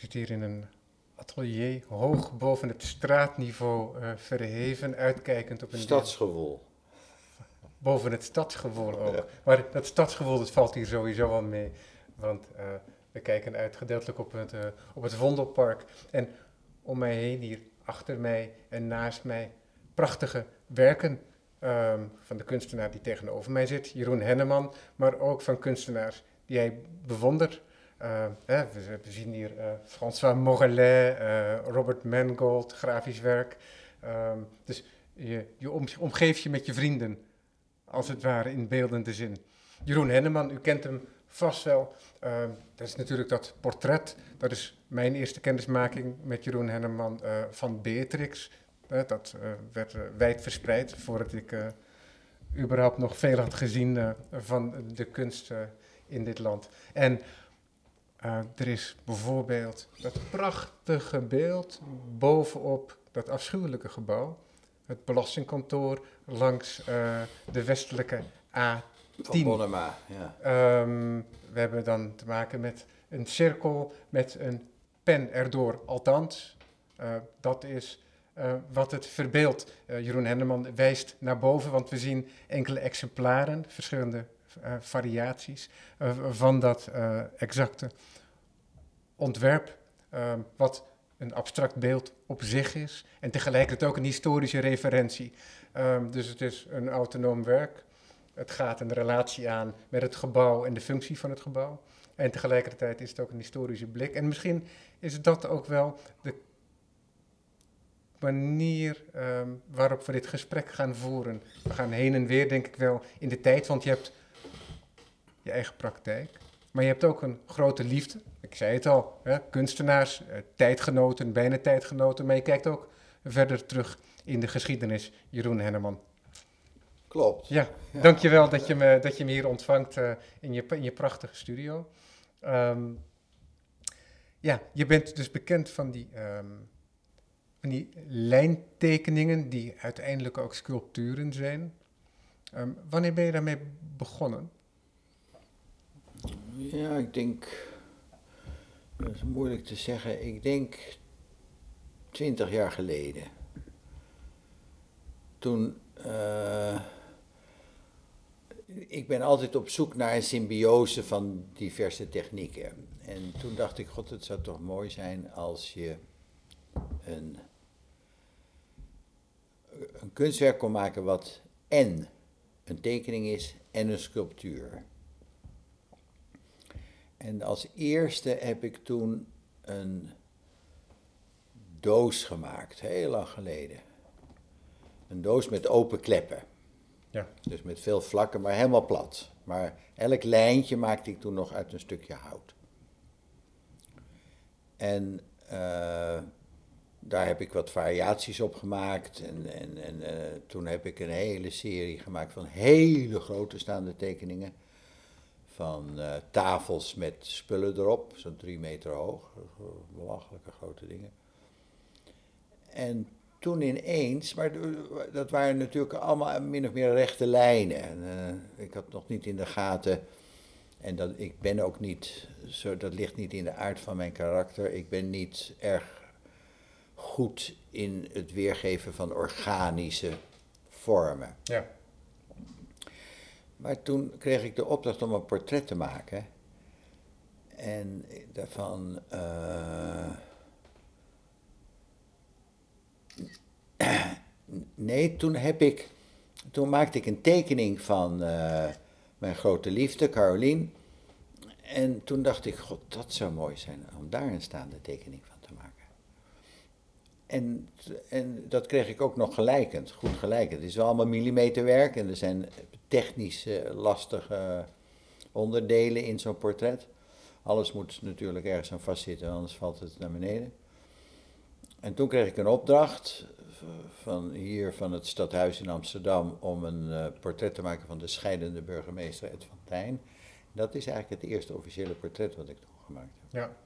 zit hier in een atelier, hoog boven het straatniveau uh, verheven, uitkijkend op een... Stadsgevoel. Boven het stadsgevoel ook. Maar dat stadsgevoel dat valt hier sowieso al mee. Want uh, we kijken uit gedeeltelijk op het, uh, op het Vondelpark. En om mij heen hier, achter mij en naast mij, prachtige werken um, van de kunstenaar die tegenover mij zit, Jeroen Henneman. Maar ook van kunstenaars die hij bewondert. Uh, we, zien hier uh, François Morellet, uh, Robert Mangold, grafisch werk. Um, dus je, je om, omgeeft je met je vrienden, als het ware in beeldende zin. Jeroen Henneman, u kent hem vast wel. Uh, dat is natuurlijk dat portret. Dat is mijn eerste kennismaking met Jeroen Henneman van Beatrix. Dat werd wijd verspreid voordat ik überhaupt nog veel had gezien van de kunst in dit land. En er is bijvoorbeeld dat prachtige beeld bovenop dat afschuwelijke gebouw. Het belastingkantoor langs de westelijke A van Bonnema, ja. Um, we hebben dan te maken met een cirkel met een pen erdoor. Althans, uh, dat is uh, wat het verbeeldt. Uh, Jeroen Henneman wijst naar boven, want we zien enkele exemplaren, verschillende variaties van dat exacte ontwerp. wat een abstract beeld op zich is en tegelijkertijd ook een historische referentie. Um, dus het is een autonoom werk het gaat een relatie aan met het gebouw en de functie van het gebouw. En tegelijkertijd is het ook een historische blik. En misschien is dat ook wel de manier um, waarop we dit gesprek gaan voeren. We gaan heen en weer, denk ik wel, in de tijd, want je hebt je eigen praktijk. Maar je hebt ook een grote liefde. Ik zei het al, hè, kunstenaars, eh, tijdgenoten, bijna tijdgenoten. Maar je kijkt ook verder terug in de geschiedenis, Jeroen Henneman. Klopt. Ja, ja. dankjewel dat je, me, dat je me hier ontvangt uh, in, je, in je prachtige studio. Um, ja, je bent dus bekend van die, um, van die lijntekeningen die uiteindelijk ook sculpturen zijn. Um, wanneer ben je daarmee begonnen? Ja, ik denk, dat is moeilijk te zeggen, ik denk twintig jaar geleden. Toen... Uh, ik ben altijd op zoek naar een symbiose van diverse technieken. En toen dacht ik, god, het zou toch mooi zijn als je een, een kunstwerk kon maken wat en een tekening is en een sculptuur. En als eerste heb ik toen een doos gemaakt, heel lang geleden. Een doos met open kleppen. Ja. Dus met veel vlakken, maar helemaal plat. Maar elk lijntje maakte ik toen nog uit een stukje hout. En uh, daar heb ik wat variaties op gemaakt. En, en, en uh, toen heb ik een hele serie gemaakt van hele grote staande tekeningen. Van uh, tafels met spullen erop, zo'n drie meter hoog. Belachelijke grote dingen. En toen ineens, maar dat waren natuurlijk allemaal min of meer rechte lijnen. En, uh, ik had nog niet in de gaten, en dat, ik ben ook niet, zo, dat ligt niet in de aard van mijn karakter, ik ben niet erg goed in het weergeven van organische vormen. Ja. Maar toen kreeg ik de opdracht om een portret te maken. En daarvan. Uh, nee, toen heb ik, toen maakte ik een tekening van uh, mijn grote liefde, Carolien. En toen dacht ik, god, dat zou mooi zijn om daar een staande tekening van te maken. En, en dat kreeg ik ook nog gelijkend, goed gelijkend. Het is wel allemaal millimeterwerk en er zijn technisch lastige onderdelen in zo'n portret. Alles moet natuurlijk ergens aan vastzitten, anders valt het naar beneden. En toen kreeg ik een opdracht van hier van het stadhuis in Amsterdam om een uh, portret te maken van de scheidende burgemeester Ed van Tijn. Dat is eigenlijk het eerste officiële portret wat ik toen gemaakt heb. Ja.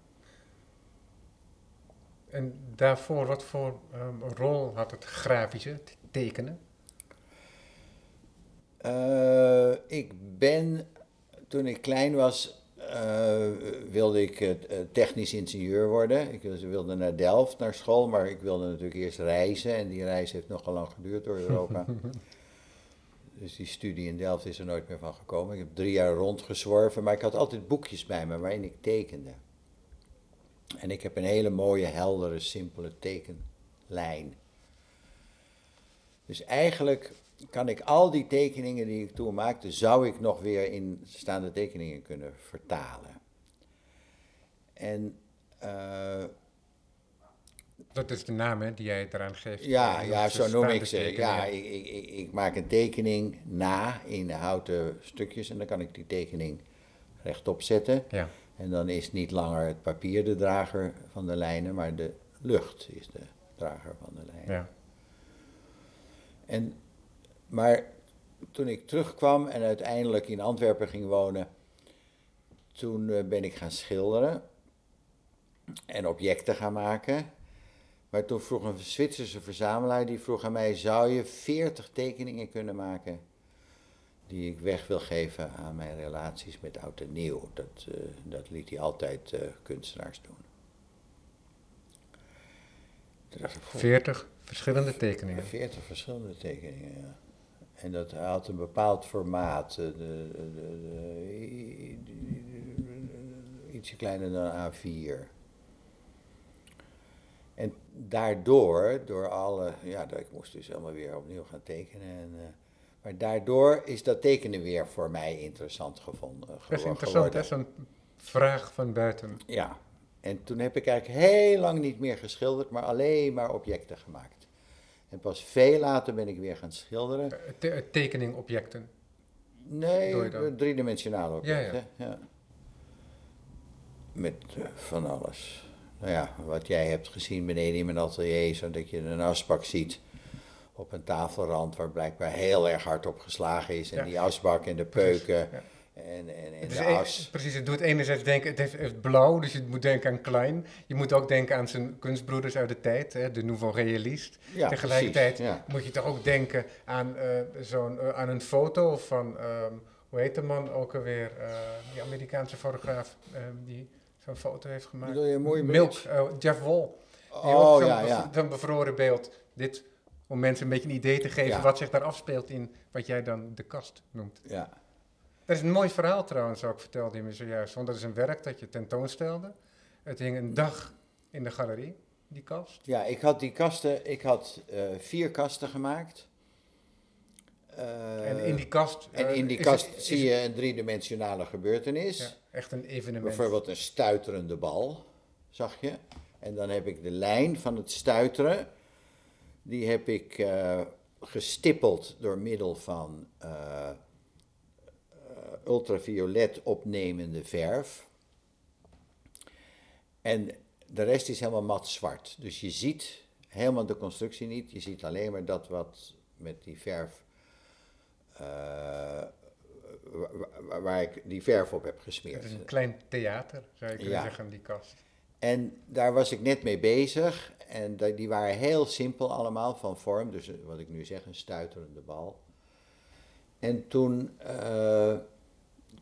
En daarvoor, wat voor um, rol had het grafische, het tekenen? Uh, ik ben, toen ik klein was, uh, eh, wilde ik eh, technisch ingenieur worden. Ik wilde, wilde naar Delft, naar school, maar ik wilde natuurlijk eerst reizen. En die reis heeft nogal lang geduurd door Europa. dus die studie in Delft is er nooit meer van gekomen. Ik heb drie jaar rondgezworven, maar ik had altijd boekjes bij me waarin ik tekende. En ik heb een hele mooie, heldere, simpele tekenlijn. Dus eigenlijk kan ik al die tekeningen die ik toen maakte, zou ik nog weer in staande tekeningen kunnen vertalen. En uh, dat is de naam hè, die jij eraan geeft. Ja, ja zo noem ik ze. Ja, ik, ik, ik, maak een tekening na in houten stukjes en dan kan ik die tekening rechtop zetten. Ja. En dan is niet langer het papier de drager van de lijnen, maar de lucht is de drager van de lijnen. Ja. En maar toen ik terugkwam en uiteindelijk in Antwerpen ging wonen, toen eh, ben ik gaan schilderen en objecten gaan maken. Maar toen vroeg een Zwitserse verzamelaar, die vroeg aan mij, zou je 40 tekeningen kunnen maken die ik weg wil geven aan mijn relaties met oud en nieuw. Dat, uh, dat liet hij altijd uh, kunstenaars doen. 40 verschillende tekeningen? 40 verschillende tekeningen, ja. En dat had een bepaald formaat. De, de, de, ietsje kleiner dan A4. En daardoor, door alle, ja, ik moest dus helemaal weer opnieuw gaan tekenen. En, uh, maar daardoor is dat tekenen weer voor mij interessant gevonden. Dat is interessant, hè? Zo'n vraag van buiten. Ja, en toen heb ik eigenlijk heel lang niet meer geschilderd, maar alleen maar objecten gemaakt. En pas veel later ben ik weer gaan schilderen. Eh, te eh, tekeningobjecten? Nee, driedimensionale objecten. Ja, ja. Met uh, van alles. Nou ja, wat jij hebt gezien beneden in mijn atelier, zodat je een asbak ziet op een tafelrand waar blijkbaar heel erg hard op geslagen is. En die asbak en de peuken. En, en, en de as. precies, het doet enerzijds denken, het heeft, blauw, dus je moet denken aan Klein. Je moet ook denken aan zijn kunstbroeders uit de tijd, hè, de Nouveau Realist. Ja, Tegelijkertijd moet je toch ook denken aan, uh, zo'n, uh, aan een foto van, um, hoe heet de man ook alweer, uh, die Amerikaanse fotograaf die zo'n foto heeft gemaakt. Bedoel je mooi Milk, Jeff Wall. oh, ja, ja. Zo'n bevroren beeld. Dit, om mensen een beetje een idee te geven wat zich daar afspeelt in wat jij dan de kast noemt. Ja. Dat is een mooi verhaal trouwens ook, vertelde je me zojuist. Want dat is een werk dat je tentoonstelde. Het hing een dag in de galerie, die kast. Ja, ik had die kasten, ik had uh, vier kasten gemaakt. Uh, en in die kast... Uh, en in die kast zie je een driedimensionale gebeurtenis. Ja, echt een evenement. Bijvoorbeeld een stuiterende bal, zag je. En dan heb ik de lijn van het stuiteren, die heb ik gestippeld door middel van ultraviolet opnemende verf. En de rest is helemaal mat zwart. Dus je ziet helemaal de constructie niet. Je ziet alleen maar dat wat met die verf. Uh, waar, ik die verf op heb gesmeerd. Het is een klein theater, zou je kunnen ja. zeggen, die kast. En daar was ik net mee bezig. En die waren heel simpel allemaal van vorm. Dus wat ik nu zeg, een stuiterende bal. En toen uh,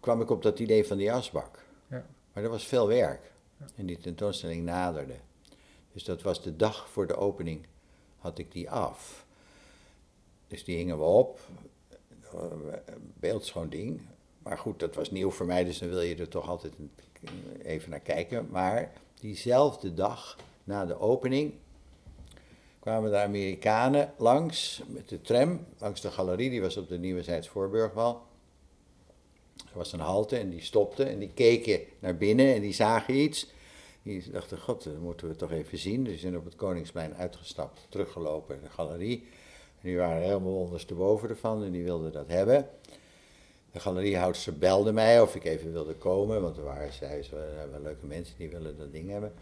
kwam ik op dat idee van die asbak. Ja. Maar dat was veel werk. Ja. En die tentoonstelling naderde. Dus dat was de dag voor de opening, had ik die af. Dus die hingen we op. Beeldschoon ding. Maar goed, dat was nieuw voor mij, dus dan wil je er toch altijd even naar kijken. Maar diezelfde dag na de opening kwamen de Amerikanen langs met de tram, langs de galerie, die was op de Nieuwe Zijds Voorburgwal. Er was een halte en die stopte en die keken naar binnen en die zagen iets. Die dachten, god, dat moeten we toch even zien. Dus zijn op het Koningsplein uitgestapt, teruggelopen in de galerie. En die waren helemaal ondersteboven ervan en die wilden dat hebben. De galeriehoudster belde mij of ik even wilde komen, want er waren, zij, waren leuke mensen die willen dat ding hebben.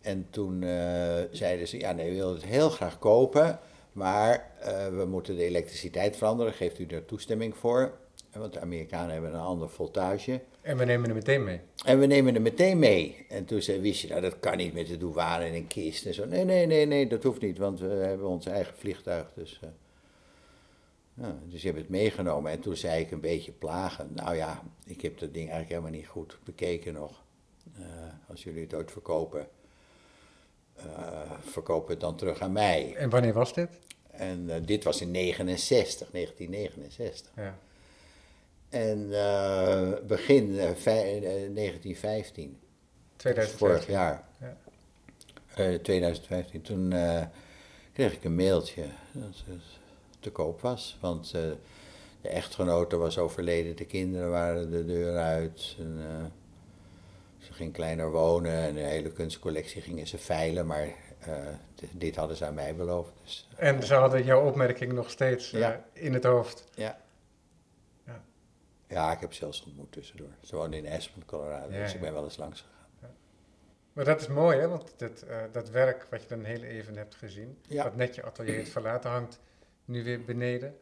En toen uh, zeiden ze, ja nee, we willen het heel graag kopen, maar uh, we moeten de elektriciteit veranderen, geeft u daar toestemming voor? Want de Amerikanen hebben een ander voltage. En we nemen hem meteen mee. En we nemen hem meteen mee. En toen zei wist je, nou dat kan niet met de douane in een kist en zo. Nee, nee, nee, nee, dat hoeft niet, want we hebben ons eigen vliegtuig. Dus, uh, Ja, dus je hebt het meegenomen en toen zei ik een beetje plagen. Nou ja, ik heb dat ding eigenlijk helemaal niet goed bekeken nog. Eh, als jullie het ooit verkopen, uh, verkoop het dan terug aan mij. En wanneer was dit? En dit was in 69, 1969. Ja. En begin 1915. 2015. Vorig jaar. Ja. 2015. Toen kreeg ik een mailtje dat het te koop was. Want uh, de echtgenote was overleden, de kinderen waren de deur uit. En, uh, ze ging kleiner wonen en de hele kunstcollectie gingen ze veilen, maar uh, dit hadden ze aan mij beloofd. Dus, en ze hadden jouw opmerking nog steeds Ja. in het hoofd. Ja. Ja, ik heb ze zelfs ontmoet tussendoor. Ze woonde in Aspen, Colorado, Ja, dus ja. ik ben wel eens langs gegaan. Maar dat is mooi, hè? Want dat, eh, dat werk wat je dan heel even hebt gezien, Ja. wat net je atelier heeft verlaten, hangt nu weer beneden.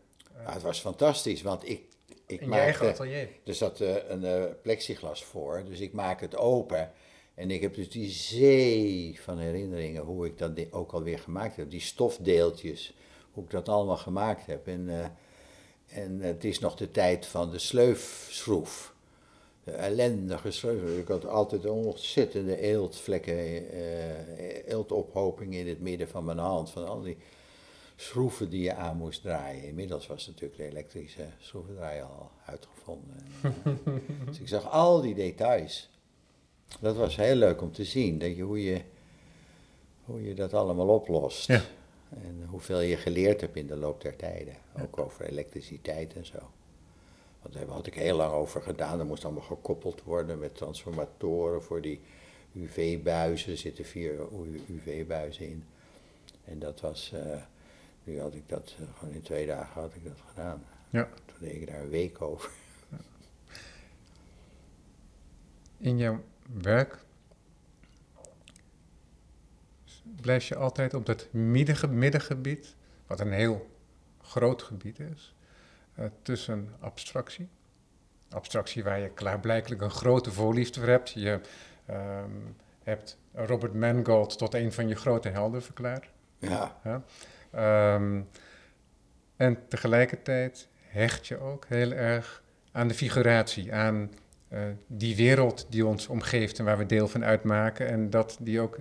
Ja, het was fantastisch, want ik, ik in je eigen atelier. Er zat eh, een eh, plexiglas voor, dus ik maak het open. En ik heb dus die zee van herinneringen, hoe ik dat ook alweer gemaakt heb. Die stofdeeltjes, hoe ik dat allemaal gemaakt heb. En, en het is nog de tijd van de sleufschroef. De ellendige schreef. Ik had altijd ontzettende eeltvlekken, eh eeltophoping in het midden van mijn hand. Van al die schroeven die je aan moest draaien. Inmiddels was natuurlijk de elektrische schroevendraaier al uitgevonden. En, dus ik zag al die details. Dat was heel leuk om te zien, dat je, hoe, je, hoe je dat allemaal oplost. Ja. En hoeveel je geleerd hebt in de loop der tijden. Ook over elektriciteit en zo. Want daar had ik heel lang over gedaan. Dat moest allemaal gekoppeld worden met transformatoren voor die UV-buizen. Er zitten vier UV-buizen in. En dat was, eh, nu had ik dat, eh, gewoon in twee dagen had ik dat gedaan. Ja. Toen deed ik daar een week over. In jouw werk blijf je altijd op dat middenge- middengebied, wat een heel groot gebied is, eh, tussen abstractie. Abstractie waar je klaarblijkelijk een grote voorliefde voor hebt. Je ehm, hebt Robert Mangold tot een van je grote helden verklaard. Ja, Ehm, en tegelijkertijd hecht je ook heel erg aan de figuratie, aan eh, die wereld die ons omgeeft en waar we deel van uitmaken. En dat die ook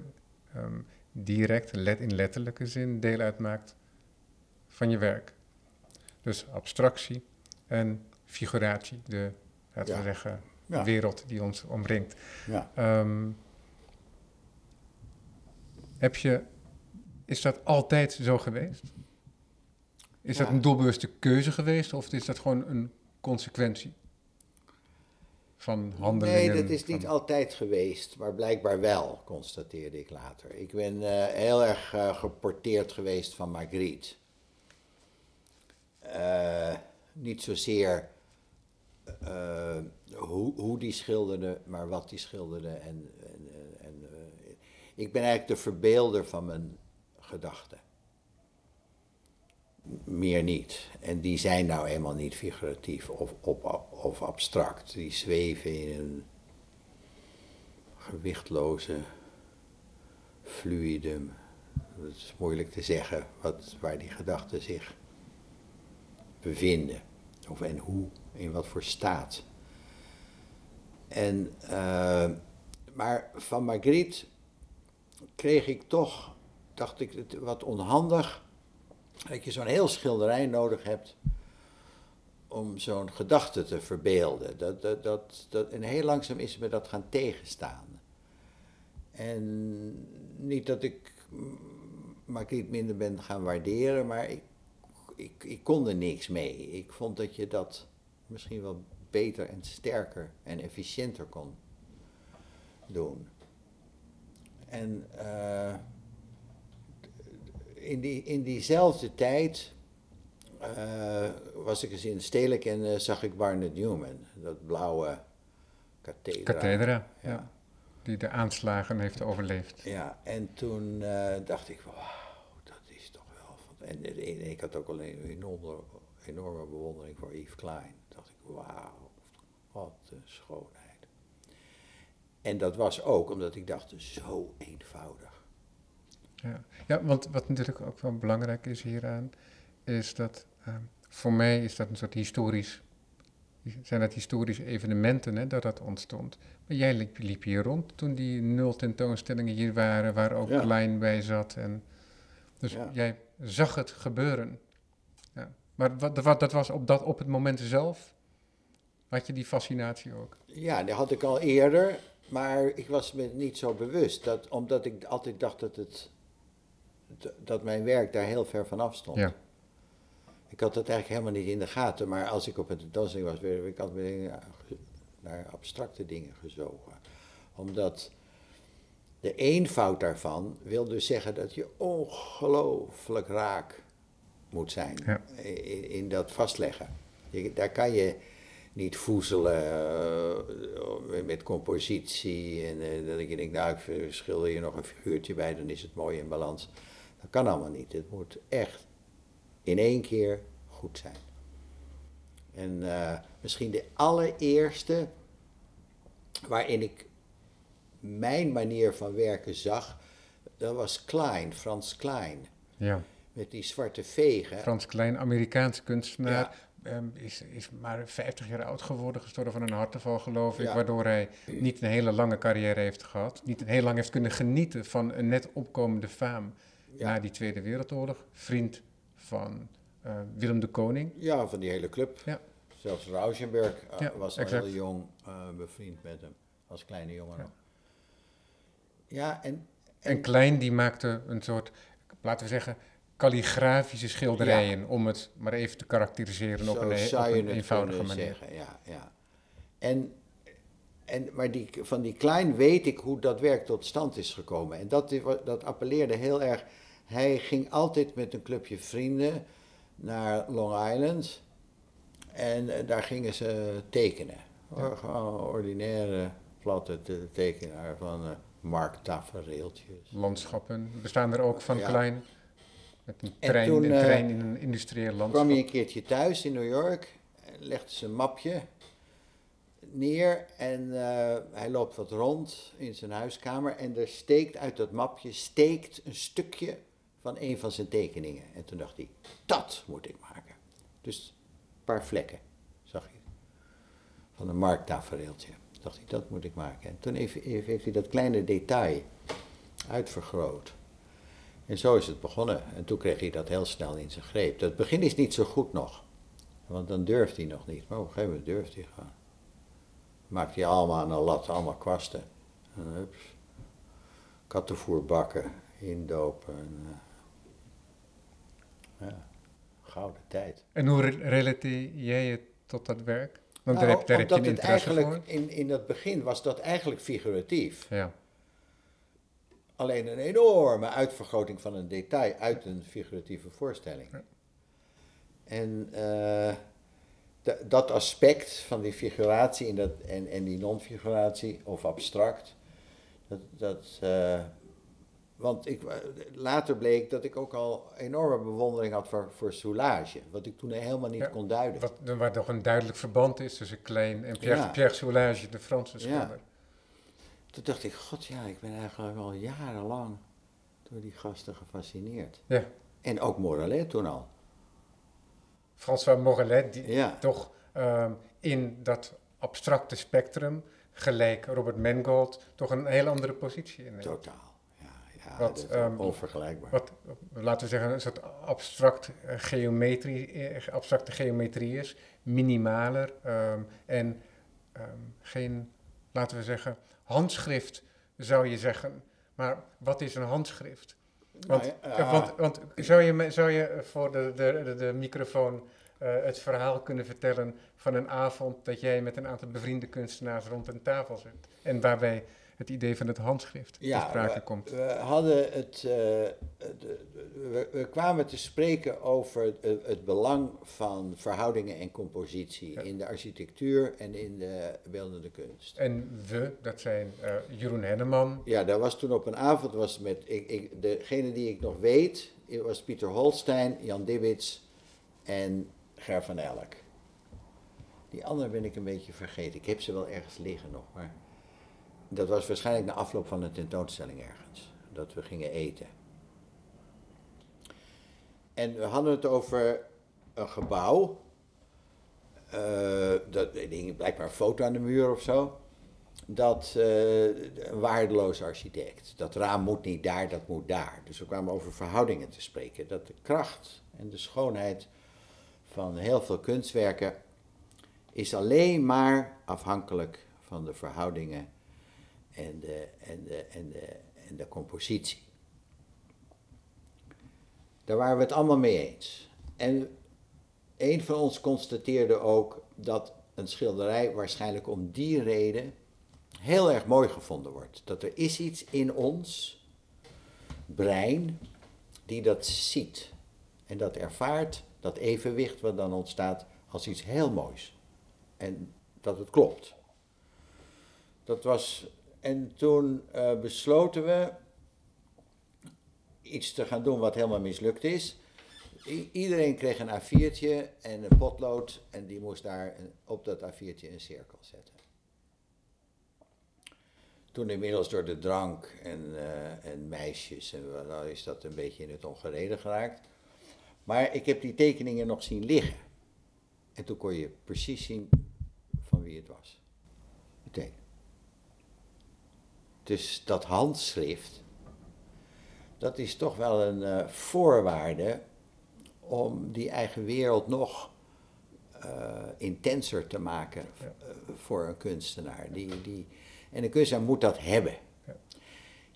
ehm, direct, let, in letterlijke zin, deel uitmaakt van je werk. Dus abstractie en figuratie, de, laten we Ja. zeggen, Ja. wereld die ons omringt. ja. Ehm, heb je, is dat altijd zo geweest? Is dat een doelbewuste keuze geweest of is dat gewoon een consequentie van handelingen? Nee, dat is niet van- altijd geweest, maar blijkbaar wel, constateerde ik later. Ik ben eh, heel erg eh, geporteerd geweest van Magritte. Eh, niet zozeer hoe, hoe die schilderde, maar wat die schilderde. En, en, en, ik ben eigenlijk de verbeelder van mijn gedachten. Meer niet. En die zijn nou eenmaal niet figuratief of, op, of abstract. Die zweven in een gewichtloze fluidum. Het is moeilijk te zeggen wat, waar die gedachten zich bevinden. Of en hoe, in wat voor staat. En, eh, maar van Magritte kreeg ik toch, dacht ik, wat onhandig dat je zo'n heel schilderij nodig hebt om zo'n gedachte te verbeelden. Dat, dat, dat, dat, en heel langzaam is me dat gaan tegenstaan. En niet dat ik mm, Magritte minder ben gaan waarderen, maar ik, ik, ik kon er niks mee. Ik vond dat je dat misschien wel beter en sterker en efficiënter kon doen. En eh, in, die, in diezelfde tijd eh, was ik eens in Stedelijk en eh, zag ik Barnett Newman, dat blauwe kathedra. Cathedra, ja. Ja. die de aanslagen heeft overleefd. Ja, en toen eh, dacht ik, wauw, dat is toch wel... van- En, en- en ik had ook al een enorme, enorme bewondering voor Yves Klein. Toen dacht ik, wauw, wat een schoonheid. En dat was ook omdat ik dacht, zo eenvoudig. Ja. ja, want wat natuurlijk ook wel belangrijk is hieraan, is dat ehm, voor mij is dat een soort historisch, zijn dat historische evenementen hè, dat dat ontstond. Maar jij liep, liep hier rond toen die nul tentoonstellingen hier waren, waar ook Ja. Klein bij zat. En, dus Ja. jij zag het gebeuren. Ja. Maar wat, wat, dat was op, dat, op het moment zelf, had je die fascinatie ook. Ja, die had ik al eerder, maar ik was me niet zo bewust. Dat, omdat ik altijd dacht dat, het, dat mijn werk daar heel ver vanaf stond. Ja. Ik had dat eigenlijk helemaal niet in de gaten, maar als ik op een tentoonstelling was, werd ik altijd naar abstracte dingen gezogen. Omdat de eenvoud daarvan wil dus zeggen dat je ongelooflijk raak moet zijn Ja. in, in dat vastleggen. Je, daar kan je niet voezelen eh, met compositie en eh, dat ik denk, nou ik schilder hier nog een figuurtje bij, dan is het mooi in balans. Dat kan allemaal niet. Het moet echt in één keer goed zijn. En eh, misschien de allereerste waarin ik mijn manier van werken zag, dat was Klein, Frans Klein. ja. Met die zwarte vegen. Frans Klein, Amerikaanse kunstenaar, ehm, is, is maar 50 jaar oud geworden, gestorven van een hartaanval geloof ik, Ja. waardoor hij niet een hele lange carrière heeft gehad, niet een heel lang heeft kunnen genieten van een net opkomende faam. Na die Tweede Wereldoorlog. Vriend van eh, Willem de Koning. Ja, van die hele club. Ja. Zelfs Rauschenberg eh, Ja, was al heel jong eh, bevriend met hem, als kleine jongen Ja. nog. Ja, en, En Klein die maakte een soort, laten we zeggen, kalligrafische schilderijen, om het maar even te karakteriseren op een, zou op je een eenvoudige manier. zeggen. Ja, ja. En, en, maar die, van die Klein weet ik hoe dat werk tot stand is gekomen. En dat, dat appelleerde heel erg. Hij ging altijd met een clubje vrienden naar Long Island. En eh, daar gingen ze tekenen. Gewoon ordinaire, platte te- tekenaar van eh Mark tafereeltjes. Landschappen bestaan er ook van Ja. Klein. Met een En trein, toen, een eh, trein in een industrieel landschap. kwam hij een keertje thuis in New York, legde zijn mapje neer en hij loopt wat rond in zijn huiskamer en er steekt uit dat mapje steekt een stukje van een van zijn tekeningen. En toen dacht hij, dat moet ik maken. Dus een paar vlekken, zag hij, van een markttafereeltje. Dacht hij, dat moet ik maken. En toen heeft, heeft hij dat kleine detail uitvergroot. En zo is het begonnen. En toen kreeg hij dat heel snel in zijn greep. Dat begin is niet zo goed nog. Want dan durft hij nog niet. Maar op een gegeven moment durft hij gewoon. Maakt hij allemaal aan een lat, allemaal kwasten. En bakken, indopen. En, eh, ja, gouden tijd. En hoe re- relateer jij je tot dat werk? Want daar Nou, heb, daar heb je een het eigenlijk voor. in, in het begin was dat eigenlijk figuratief. Ja, Alleen een enorme uitvergroting van een detail uit een figuratieve voorstelling. Ja. En eh, da- dat aspect van die figuratie en, dat, en, en die non-figuratie, of abstract, dat, dat, eh, want ik, later bleek dat ik ook al enorme bewondering had voor, voor soulage, wat ik toen helemaal niet Ja, kon duiden. wat, waar toch een duidelijk verband is tussen Klein en Pierre, Ja. Pierre Soulages, de Franse Ja. schilder. Toen dacht ik, god ja, ik ben eigenlijk al jarenlang door die gasten gefascineerd. Ja. En ook Moralet toen al. François Morellet, die toch ehm, in dat abstracte spectrum, gelijk Robert Mangold, toch een heel andere positie in. Totaal. Ja, Wat, dat is ehm, onvergelijkbaar. Wat, laten we zeggen, een soort abstract eh, geometrie, eh, abstracte geometrie is, minimaler ehm, en ehm, geen, laten we zeggen, handschrift zou je zeggen. Maar wat is een handschrift? Want, Nou ja, eh, want, want zou, je, zou je voor de, de, de, de microfoon het verhaal kunnen vertellen van een avond dat jij met een aantal bevriende kunstenaars rond een tafel zit? En waarbij het idee van het handschrift ter sprake we, komt. we hadden het. eh, de- de- we, we kwamen te spreken over het, het belang van verhoudingen en compositie Ja. in de architectuur en in de beeldende kunst. En we, dat zijn eh, Jeroen Henneman, Ja, dat was toen op een avond, was met, ik, ik, degene die ik nog weet, was Pieter Holstein, Jan Dibbits en Ger van Elk. Die andere ben ik een beetje vergeten. Ik heb ze wel ergens liggen nog, maar dat was waarschijnlijk na afloop van een tentoonstelling ergens. Dat we gingen eten. En we hadden het over een gebouw. eh, dat hing blijkbaar een foto aan de muur of zo. Dat eh, een waardeloos architect. Dat raam moet niet daar, dat moet daar. Dus we kwamen over verhoudingen te spreken. Dat de kracht en de schoonheid van heel veel kunstwerken is alleen maar afhankelijk van de verhoudingen en de, en de, en de, en de compositie. Daar waren we het allemaal mee eens. En een van ons constateerde ook dat een schilderij waarschijnlijk om die reden heel erg mooi gevonden wordt. Dat er is iets in ons brein die dat ziet en dat ervaart, dat evenwicht wat dan ontstaat, als iets heel moois. En dat het klopt. Dat was, en toen eh, besloten we iets te gaan doen wat helemaal mislukt is. Iedereen kreeg een A4'tje en een potlood en die moest daar op dat A4'tje een cirkel zetten. Toen inmiddels door de drank en, eh, en meisjes, en nou is dat een beetje in het ongereden geraakt. Maar ik heb die tekeningen nog zien liggen. En toen kon je precies zien van wie het was. Meteen. Dus dat handschrift, dat is toch wel een eh, voorwaarde om die eigen wereld nog eh, intenser te maken Ja. eh, voor een kunstenaar. Die, die, en een kunstenaar moet dat hebben. Ja.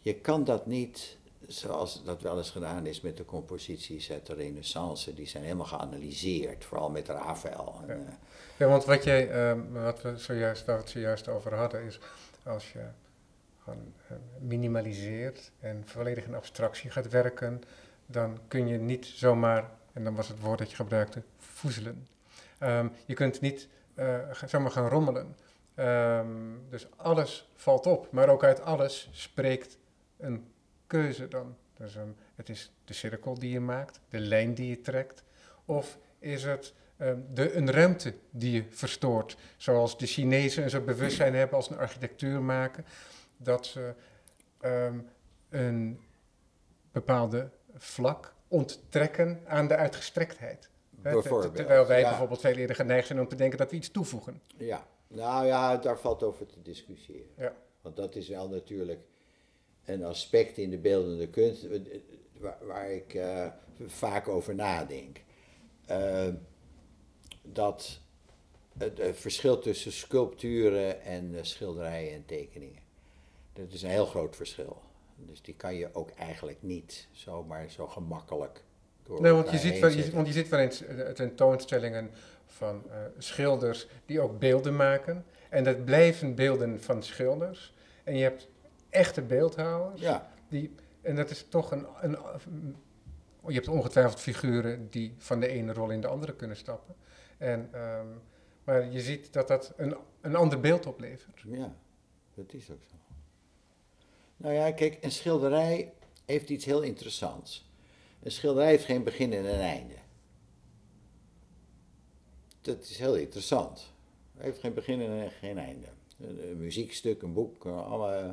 Je kan dat niet, zoals dat wel eens gedaan is met de composities uit de Renaissance, die zijn helemaal geanalyseerd, vooral met Rafael. En, Ja. Ja, want wat, jij, ehm, wat we zojuist, waar we het zojuist over hadden, is als je eh, minimaliseert en volledig in abstractie gaat werken, dan kun je niet zomaar, en dan was het woord dat je gebruikte, voezelen. Ehm, je kunt niet eh, zomaar gaan rommelen. Ehm, dus alles valt op, maar ook uit alles spreekt een keuze dan. Dus ehm, het is de cirkel die je maakt, de lijn die je trekt, of is het de, een ruimte die je verstoort. Zoals de Chinezen een soort bewustzijn hebben als een architectuur maken, dat ze ehm, een bepaalde vlak onttrekken aan de uitgestrektheid. Terwijl wij ja. bijvoorbeeld veel eerder geneigd zijn om te denken dat we iets toevoegen. Ja, nou ja, daar valt over te discussiëren. Ja. Want dat is wel natuurlijk een aspect in de beeldende kunst eh, waar, waar ik eh, vaak over nadenk. Eh, dat het, het verschil tussen sculpturen en eh, schilderijen en tekeningen. Dat is een heel groot verschil. Dus die kan je ook eigenlijk niet zomaar zo gemakkelijk door Nee, want je, ziet wel, je, want je ziet wel eens eh, tentoonstellingen van eh, schilders die ook beelden maken. En dat blijven beelden van schilders. En je hebt echte beeldhouwers. Ja, Die, en dat is toch een, een. Je hebt ongetwijfeld figuren die van de ene rol in de andere kunnen stappen. En, ehm, maar je ziet dat dat een, een ander beeld oplevert. Ja, dat is ook zo. Nou ja, kijk, een schilderij heeft iets heel interessants. Een schilderij heeft geen begin en een einde. Dat is heel interessant. Het heeft geen begin en geen einde. Een, een muziekstuk, een boek, eh, allemaal. eh,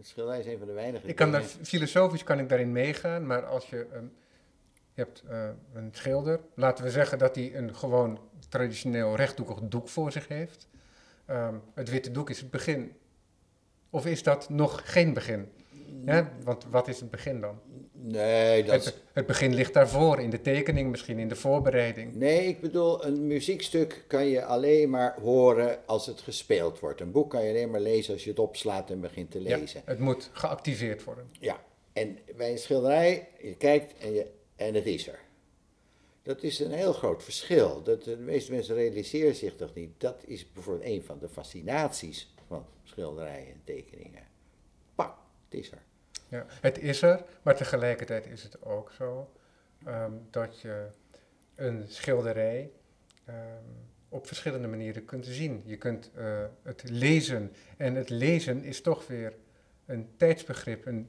schilderij is een van de weinige. Ik kan daar, dingen- filosofisch kan ik daarin meegaan, maar als je, ehm, je hebt eh, een schilder, laten we zeggen dat hij een gewoon traditioneel rechthoekig doek voor zich heeft. Ehm, het witte doek is het begin. Of is dat nog geen begin? Ja, want wat is het begin dan? Nee, dat Het, het begin ligt daarvoor, in de tekening, misschien in de voorbereiding. Nee, ik bedoel, een muziekstuk kan je alleen maar horen als het gespeeld wordt. Een boek kan je alleen maar lezen als je het opslaat en begint te Ja, lezen. het moet geactiveerd worden. Ja, en bij een schilderij, je kijkt en, je, en het is er. Dat is een heel groot verschil. Dat, de meeste mensen realiseren zich dat niet. Dat is bijvoorbeeld een van de fascinaties van schilderijen en tekeningen. Pak, het is er. Ja, het is er, maar tegelijkertijd is het ook zo ehm, dat je een schilderij ehm, op verschillende manieren kunt zien. Je kunt eh, het lezen en het lezen is toch weer een tijdsbegrip, een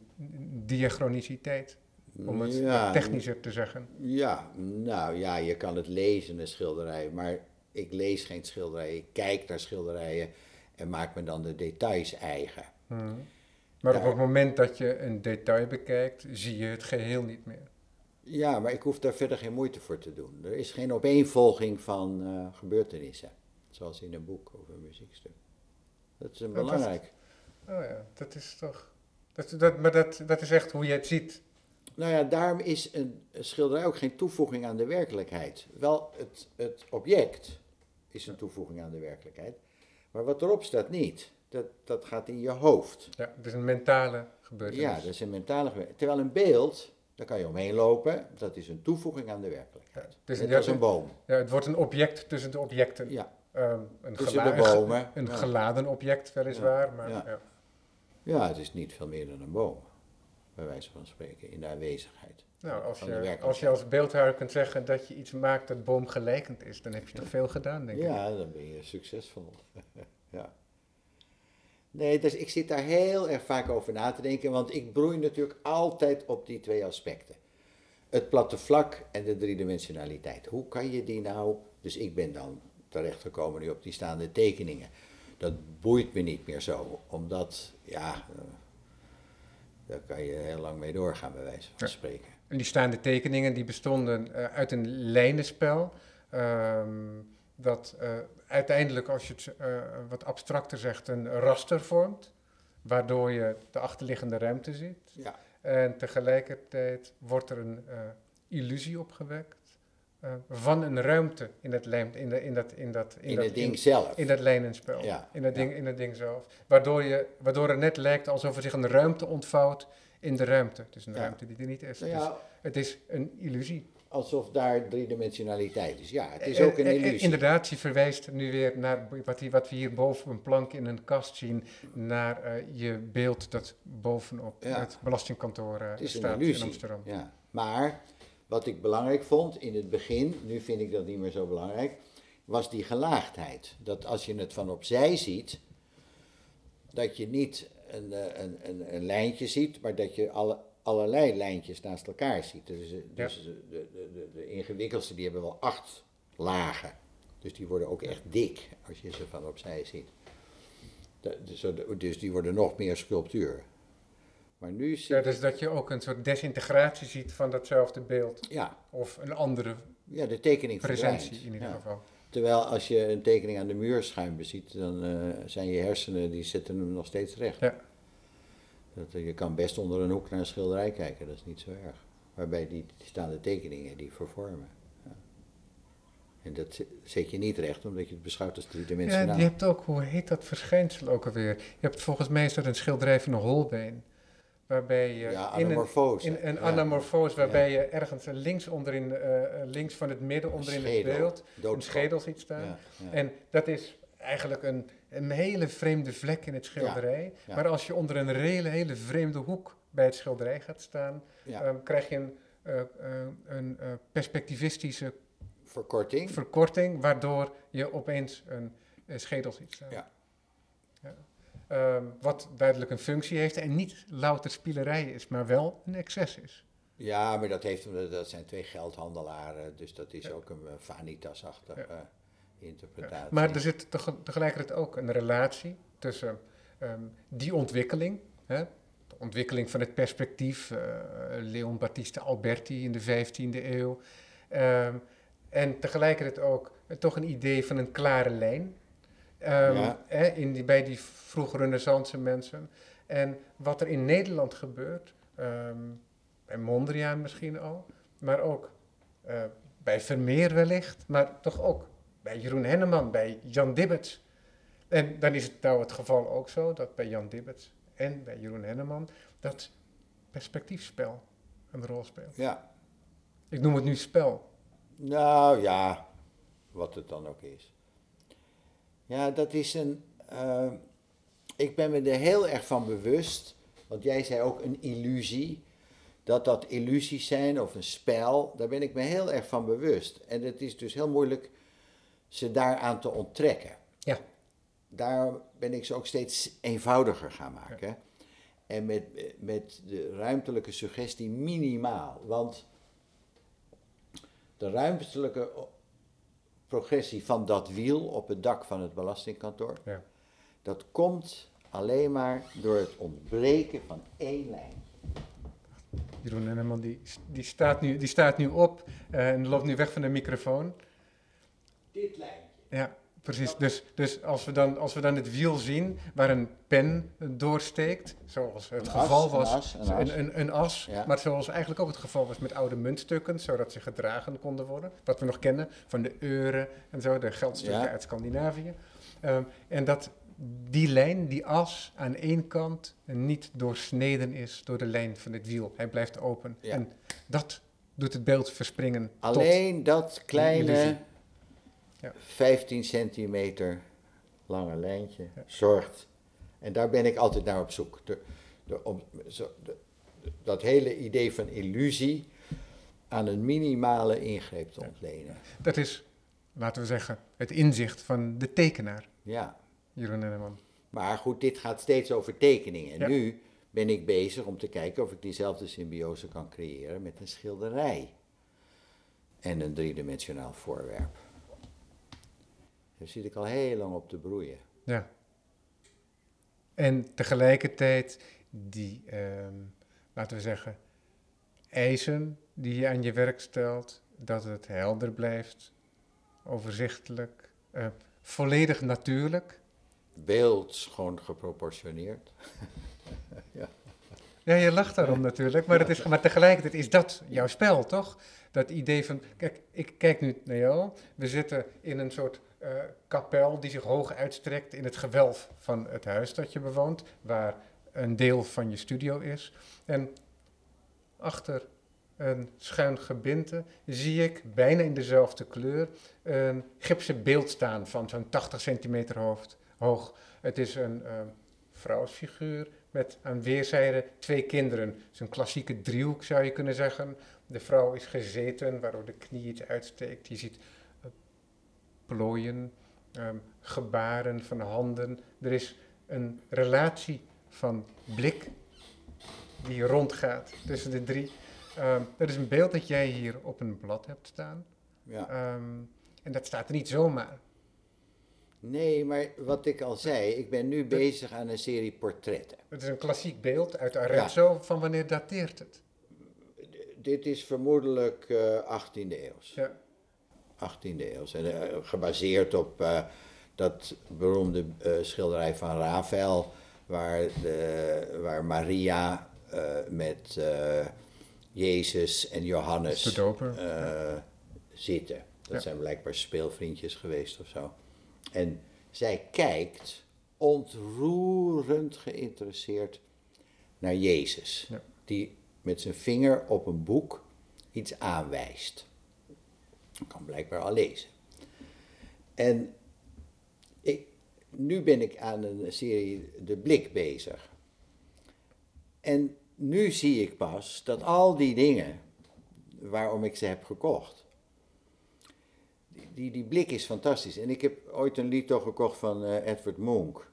diachroniciteit, om het Ja, technischer te zeggen. Ja, nou ja, je kan het lezen, een schilderij, maar ik lees geen schilderij. Ik kijk naar schilderijen en maak me dan de details eigen. Hmm. Maar op het moment dat je een detail bekijkt, zie je het geheel niet meer. Ja, maar ik hoef daar verder geen moeite voor te doen. Er is geen opeenvolging van eh, gebeurtenissen, zoals in een boek of een muziekstuk. Dat is een Dat is- belangrijk. Oh ja, dat is toch... Dat, dat, maar dat, dat is echt hoe je het ziet. Nou ja, daarom is een een schilderij ook geen toevoeging aan de werkelijkheid. Wel, het, het object is een toevoeging aan de werkelijkheid, maar wat erop staat niet. Dat, dat gaat in je hoofd. Ja, het is een mentale gebeurtenis. Ja, dat is een mentale gewerkt. Terwijl een beeld, daar kan je omheen lopen, dat is een toevoeging aan de werkelijkheid. Dus ja, als een boom. Ja, het wordt een object tussen de objecten. Ja, Ehm, een tussen de bomen. Een Ja. geladen object weliswaar, maar Ja. ja. Ja, het is niet veel meer dan een boom, bij wijze van spreken, in de aanwezigheid. Nou, als je, als je als beeldhouwer kunt zeggen dat je iets maakt dat boomgelijkend is, dan heb je toch veel gedaan, denk ik. Ja, dan ben je succesvol. Nee, dus ik zit daar heel erg vaak over na te denken, want ik broei natuurlijk altijd op die twee aspecten. Het platte vlak en de driedimensionaliteit. Hoe kan je die nou, dus ik ben dan terechtgekomen nu op die staande tekeningen. Dat boeit me niet meer zo, omdat, ja, eh, daar kan je heel lang mee doorgaan, bij wijze van spreken. En die staande tekeningen die bestonden eh, uit een lijnenspel. ehm, dat eh, uiteindelijk, als je het eh, wat abstracter zegt, een raster vormt. Waardoor je de achterliggende ruimte ziet. Ja, En tegelijkertijd wordt er een eh, illusie opgewekt. van een ruimte in, het lijm, in, de, in, dat, in, dat, in dat, het ding zelf. in dat lijnenspel. Ja, in, dat ja. ding, in dat ding zelf. Waardoor, je, waardoor het net lijkt alsof er zich een ruimte ontvouwt in de ruimte. Het is een Ja. ruimte die er niet is. Nou Het, is het is een illusie. Alsof daar driedimensionaliteit is. Ja, het is Eh, ook een eh, eh, illusie. Inderdaad, je verwijst nu weer naar wat, wat we hier boven op een plank in een kast zien, naar je beeld dat bovenop Ja. het belastingkantoor Het staat in. Amsterdam. Ja. Maar wat ik belangrijk vond in het begin, nu vind ik dat niet meer zo belangrijk, was die gelaagdheid. Dat als je het van opzij ziet, dat je niet een, een, een, een lijntje ziet, maar dat je alle, allerlei lijntjes naast elkaar ziet. Dus, eh, dus de, de, de, de ingewikkeldste die hebben wel acht lagen. Dus die worden ook echt dik als je ze van opzij ziet. Dus, dus die worden nog meer sculptuur. Maar nu zie Ja, dus dat je ook een soort desintegratie ziet van datzelfde beeld. ja, Of een andere Ja, de tekening presentie verdwijnt. in ieder Ja. geval. Terwijl als je een tekening aan de muur schuin beziet, dan eh, zijn je hersenen, die zetten hem nog steeds recht. Ja. Dat, eh, je kan best onder een hoek naar een schilderij kijken, dat is niet zo erg. Waarbij die, die staande tekeningen die vervormen. Ja. En dat zet- je niet recht, omdat je het beschouwt als Ja, driedimensionaal. je hebt ook, hoe heet dat verschijnsel ook alweer? Je hebt volgens mij is dat een schilderij van een holbeen. Waarbij je Ja, in een, in een Ja. anamorfose, waarbij je ergens links, onderin, eh, links van het midden onderin schedel, het beeld een schedel ziet staan. Ja, ja. En dat is eigenlijk een, een hele vreemde vlek in het schilderij. ja. Maar als je onder een hele, hele vreemde hoek bij het schilderij gaat staan, ehm, krijg je een, eh, eh, een eh, perspectivistische Verkorting. verkorting, waardoor je opeens een, schedel ziet staan. Ja. Ehm, wat duidelijk een functie heeft en niet louter spielerij is, maar wel een excess is. Ja, maar dat, heeft, dat zijn twee geldhandelaren, dus dat is ook een vanitas-achtige Ja. Interpretatie. Maar er zit tege- tegelijkertijd ook een relatie tussen ehm, die ontwikkeling, hè, de ontwikkeling van het perspectief, eh, Leon Battista Alberti in de 15e eeuw, ehm, en tegelijkertijd ook eh, toch een idee van een klare lijn. Ehm, Ja. hè, in die, bij die vroege renaissance mensen. En wat er in Nederland gebeurt, bij Mondriaan misschien al, maar ook eh, bij Vermeer wellicht, maar toch ook bij Jeroen Henneman, bij Jan Dibbets. En dan is het nou het geval ook zo dat bij Jan Dibbets en bij Jeroen Henneman dat perspectiefspel een rol speelt. Ja, Ik noem het nu spel. nou ja, wat het dan ook is. Ja, dat is een. eh, ik ben me er heel erg van bewust, want jij zei ook een illusie. Dat dat illusies zijn of een spel, daar ben ik me heel erg van bewust. En het is dus heel moeilijk ze daaraan te onttrekken. Ja. Daar ben ik ze ook steeds eenvoudiger gaan maken. En met, met de ruimtelijke suggestie minimaal. Want de ruimtelijke progressie van dat wiel op het dak van het belastingkantoor, Ja. dat komt alleen maar door het ontbreken van één lijn. Jeroen Enneman die, die, staat nu, die staat nu op eh, en loopt nu weg van de microfoon. Dit lijntje. Ja, precies. Dus, dus als, we dan, als we dan het wiel zien waar een pen doorsteekt, zoals het Een geval as, een was, as, een as. Een, een, een as, Ja. maar zoals eigenlijk ook het geval was met oude muntstukken, zodat ze gedragen konden worden, wat we nog kennen van de euren en zo, de geldstukken Ja. uit Scandinavië. Ehm, en dat die lijn, die as, aan één kant niet doorsneden is door de lijn van het wiel. Hij blijft open. Ja. En dat doet het beeld verspringen tot... Alleen dat kleine Ja. 15 centimeter lange lijntje Ja. zorgt. En daar ben ik altijd naar op zoek. De, de, om, zo, de- dat hele idee van illusie aan een minimale ingreep te ontlenen. Dat is, laten we zeggen, het inzicht van de tekenaar, Ja. Jeroen Enneman. Maar goed, dit gaat steeds over tekeningen. En Ja. nu ben ik bezig om te kijken of ik diezelfde symbiose kan creëren met een schilderij. En een driedimensionaal voorwerp. Daar zit ik al heel lang op te broeien. Ja. En tegelijkertijd die, ehm, laten we zeggen, eisen die je aan je werk stelt, dat het helder blijft, overzichtelijk, eh, volledig natuurlijk. Beeld schoon geproportioneerd. Ja, je lacht daarom natuurlijk, maar, het is, maar tegelijkertijd is dat jouw spel, toch? Dat idee van, kijk, ik kijk nu naar jou, we zitten in een soort kapel die zich hoog uitstrekt in het gewelf van het huis dat je bewoont, waar een deel van je studio is. En achter een schuin gebinte zie ik, bijna in dezelfde kleur, een gipsen beeld staan van zo'n 80 centimeter hoog. Het is een eh, vrouwsfiguur met aan weerszijden twee kinderen. Het is een klassieke driehoek zou je kunnen zeggen. De vrouw is gezeten, waardoor de knie iets uitsteekt. Je ziet eh, plooien, ehm, gebaren van handen. Er is een relatie van blik die rondgaat tussen de drie. Ehm, dat is een beeld dat jij hier op een blad hebt staan. Ja. Ehm, en dat staat er niet zomaar. Nee, maar wat ik al zei, ik ben nu bezig aan een serie portretten. Het is een klassiek beeld uit Arezzo. Van wanneer dateert het? Dit is vermoedelijk eh 18e eeuw. Ja. 18e eeuw. En eh, gebaseerd op eh, dat beroemde eh, schilderij van Rafael, waar, de, waar Maria met Jezus en Johannes De doper. zitten. Dat Ja. zijn blijkbaar speelvriendjes geweest of zo. En zij kijkt ontroerend geïnteresseerd naar Jezus, Ja. die met zijn vinger op een boek iets aanwijst. Ik kan blijkbaar al lezen. En ik, nu ben ik aan een serie De Blik bezig. En nu zie ik pas dat al die dingen waarom ik ze heb gekocht, die, die, blik is fantastisch. En ik heb ooit een lied toch gekocht van eh, Edward Munch,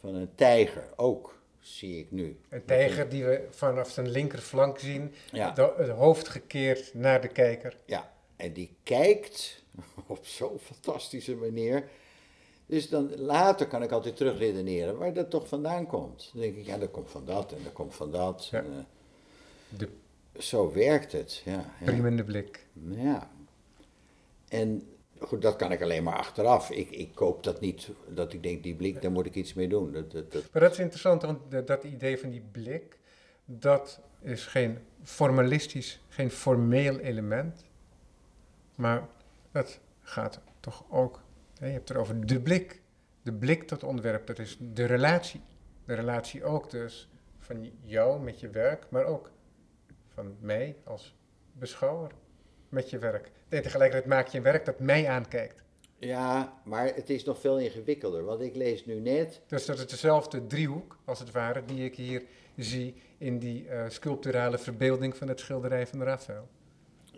van een tijger, ook zie ik nu. Een tijger die we vanaf zijn linkerflank zien, Ja. de- het hoofd gekeerd naar de kijker. Ja, en die kijkt op zo'n fantastische manier. Dus dan later kan ik altijd terugredeneren waar dat toch vandaan komt. Dan denk ik, ja, dat komt van dat en dat komt van dat. Ja. En, eh, De zo werkt het, ja. ja. priemende blik. Ja. En goed, dat kan ik alleen maar achteraf. Ik, ik koop dat niet, dat ik denk, die blik, daar moet ik iets mee doen. Dat, dat, dat, Maar dat is interessant, want de- dat idee van die blik, dat is geen formalistisch, geen formeel element. Maar het gaat toch ook, hè, je hebt het over de blik. De blik tot onderwerp, dat is de relatie. De relatie ook dus van jou met je werk, maar ook van mij als beschouwer met je werk. En tegelijkertijd maak je een werk dat mij aankijkt. ja, maar het is nog veel ingewikkelder. Want ik lees nu net, Dus dat is dezelfde driehoek, als het ware, die ik hier zie in die eh, sculpturale verbeelding van het schilderij van Raphaël.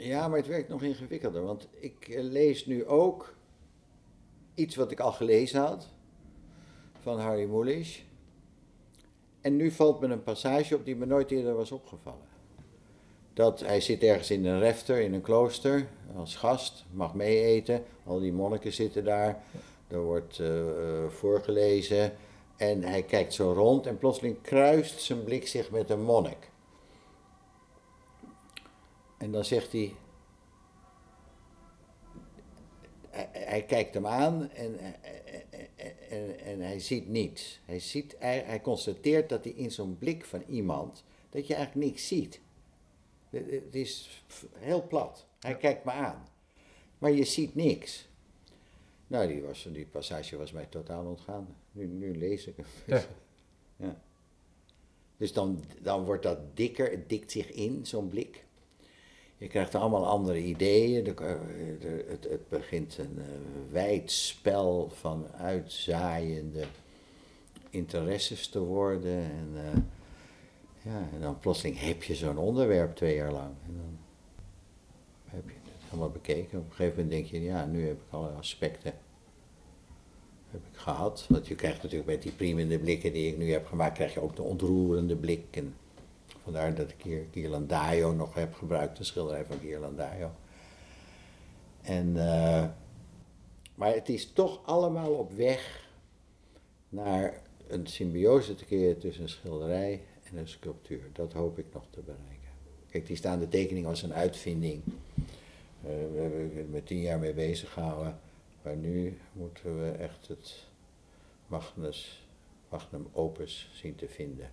Ja, maar het werkt nog ingewikkelder. Want ik eh, lees nu ook iets wat ik al gelezen had, van Harry Mulisch. En nu valt me een passage op die me nooit eerder was opgevallen. Dat hij zit ergens in een refter, in een klooster, als gast, mag mee eten. Al die monniken zitten daar. Er wordt eh, eh, voorgelezen. En hij kijkt zo rond en plotseling kruist zijn blik zich met een monnik. En dan zegt hij. Hij, hij kijkt hem aan en, en, en, en hij ziet niets. Hij, ziet, hij, hij constateert dat hij in zo'n blik van iemand. dat je eigenlijk niks ziet. Het het is heel plat. Hij kijkt me aan. Maar je ziet niks. Nou, die, was, die passage was mij totaal ontgaan. Nu, nu lees ik hem. Ja. Ja. Dus dan, dan wordt dat dikker, het dikt zich in, zo'n blik. Je krijgt allemaal andere ideeën. De, de- het, het begint een eh, wijd spel van uitzaaiende interesses te worden. En, eh, ja, en dan plotseling heb je zo'n onderwerp twee jaar lang. En dan heb je het helemaal bekeken. Op een gegeven moment denk je, ja, nu heb ik alle aspecten heb ik gehad. Want je krijgt natuurlijk met die priemende blikken die ik nu heb gemaakt, krijg je ook de ontroerende blik. En vandaar dat ik hier Ghirlandaio nog heb gebruikt, de schilderij van Ghirlandaio. En, eh, maar het is toch allemaal op weg naar een symbiose te keren tussen een schilderij en een sculptuur. Dat hoop ik nog te bereiken. Kijk, die staande tekening was een uitvinding. Eh, we hebben er tien jaar mee bezig gehouden. Maar nu moeten we echt het magnus, magnum opus zien te vinden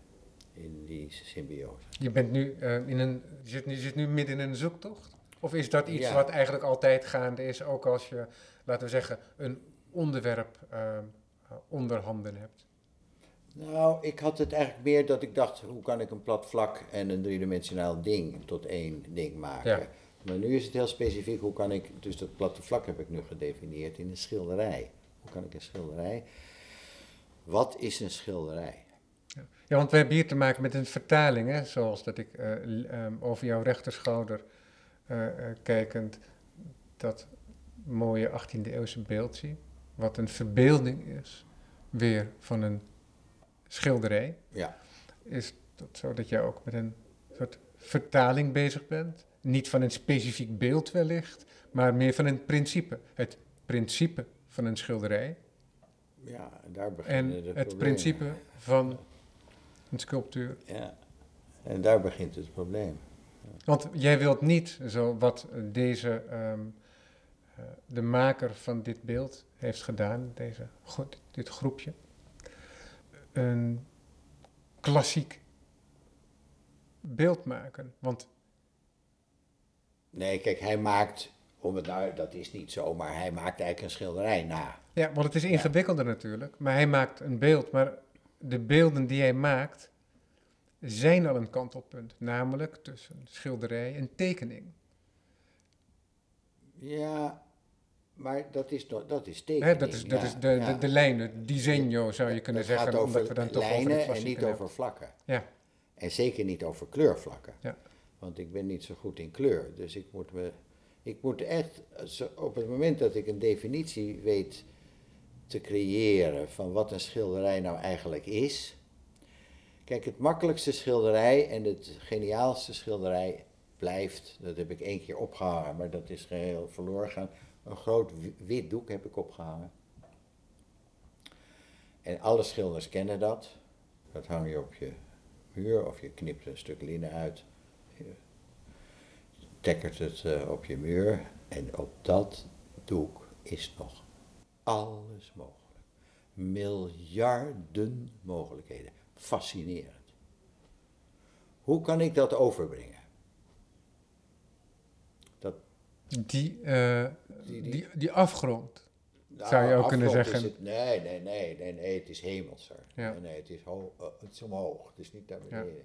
in die symbiose. Je bent nu eh, in een, je zit, nu- je zit nu midden in een zoektocht? Of is dat iets Ja. wat eigenlijk altijd gaande is, ook als je, laten we zeggen, een onderwerp eh, onder handen hebt? Nou, ik had het eigenlijk meer dat ik dacht, hoe kan ik een plat vlak en een driedimensionaal ding tot één ding maken? Ja. Maar nu is het heel specifiek, hoe kan ik, dus dat platte vlak heb ik nu gedefinieerd in een schilderij. Hoe kan ik een schilderij? Wat is een schilderij? Ja, want we hebben hier te maken met een vertaling, hè, zoals dat ik eh, ehm, over jouw rechterschouder eh, kijkend dat mooie 18e eeuwse beeld zie, wat een verbeelding is, weer van een schilderij. Ja, Is dat zo dat jij ook met een soort vertaling bezig bent? Niet van een specifiek beeld wellicht, maar meer van een principe. Het principe van een schilderij ja daar en beginnen de het problemen. principe van een sculptuur. Ja, en daar begint het probleem. Want jij wilt niet, zo wat deze, ehm, eh, de maker van dit beeld heeft gedaan, deze, dit groepje, een klassiek beeld maken. Want Nee, kijk, hij maakt, om het nou, dat is niet zo, maar hij maakt eigenlijk een schilderij na. Ja, want het is ingewikkelder natuurlijk. Maar hij maakt een beeld. Maar de beelden die hij maakt zijn al een kantelpunt. Namelijk tussen schilderij en tekening. Ja, maar dat is, dat is tekening. dat is, dat ja, is de, ja. de, de lijnen, disegno zou je kunnen zeggen. gaat omdat over we dan toch over lijnen en niet hebben. over vlakken. Ja, En zeker niet over kleurvlakken. Ja. Want ik ben niet zo goed in kleur. Dus ik moet me. Ik moet echt. Op het moment dat ik een definitie weet te creëren van wat een schilderij nou eigenlijk is. Kijk, het makkelijkste schilderij en het geniaalste schilderij blijft. Dat heb ik één keer opgehangen, maar dat is geheel verloren gegaan. Een groot wi- wit doek heb ik opgehangen. En alle schilders kennen dat. Dat hang je op je muur of je knipt een stuk linnen uit. Je tekkert het eh, op je muur en op dat doek is nog alles mogelijk. Miljarden mogelijkheden. Fascinerend. Hoe kan ik dat overbrengen? Dat, die, eh, Die- die, die- die, afgrond. nou, Zou je ook kunnen zeggen. het- nee, nee, nee, nee, nee, het is hemelser. Ja. Nee, nee, het is, ho- eh, het is omhoog, het is niet naar beneden.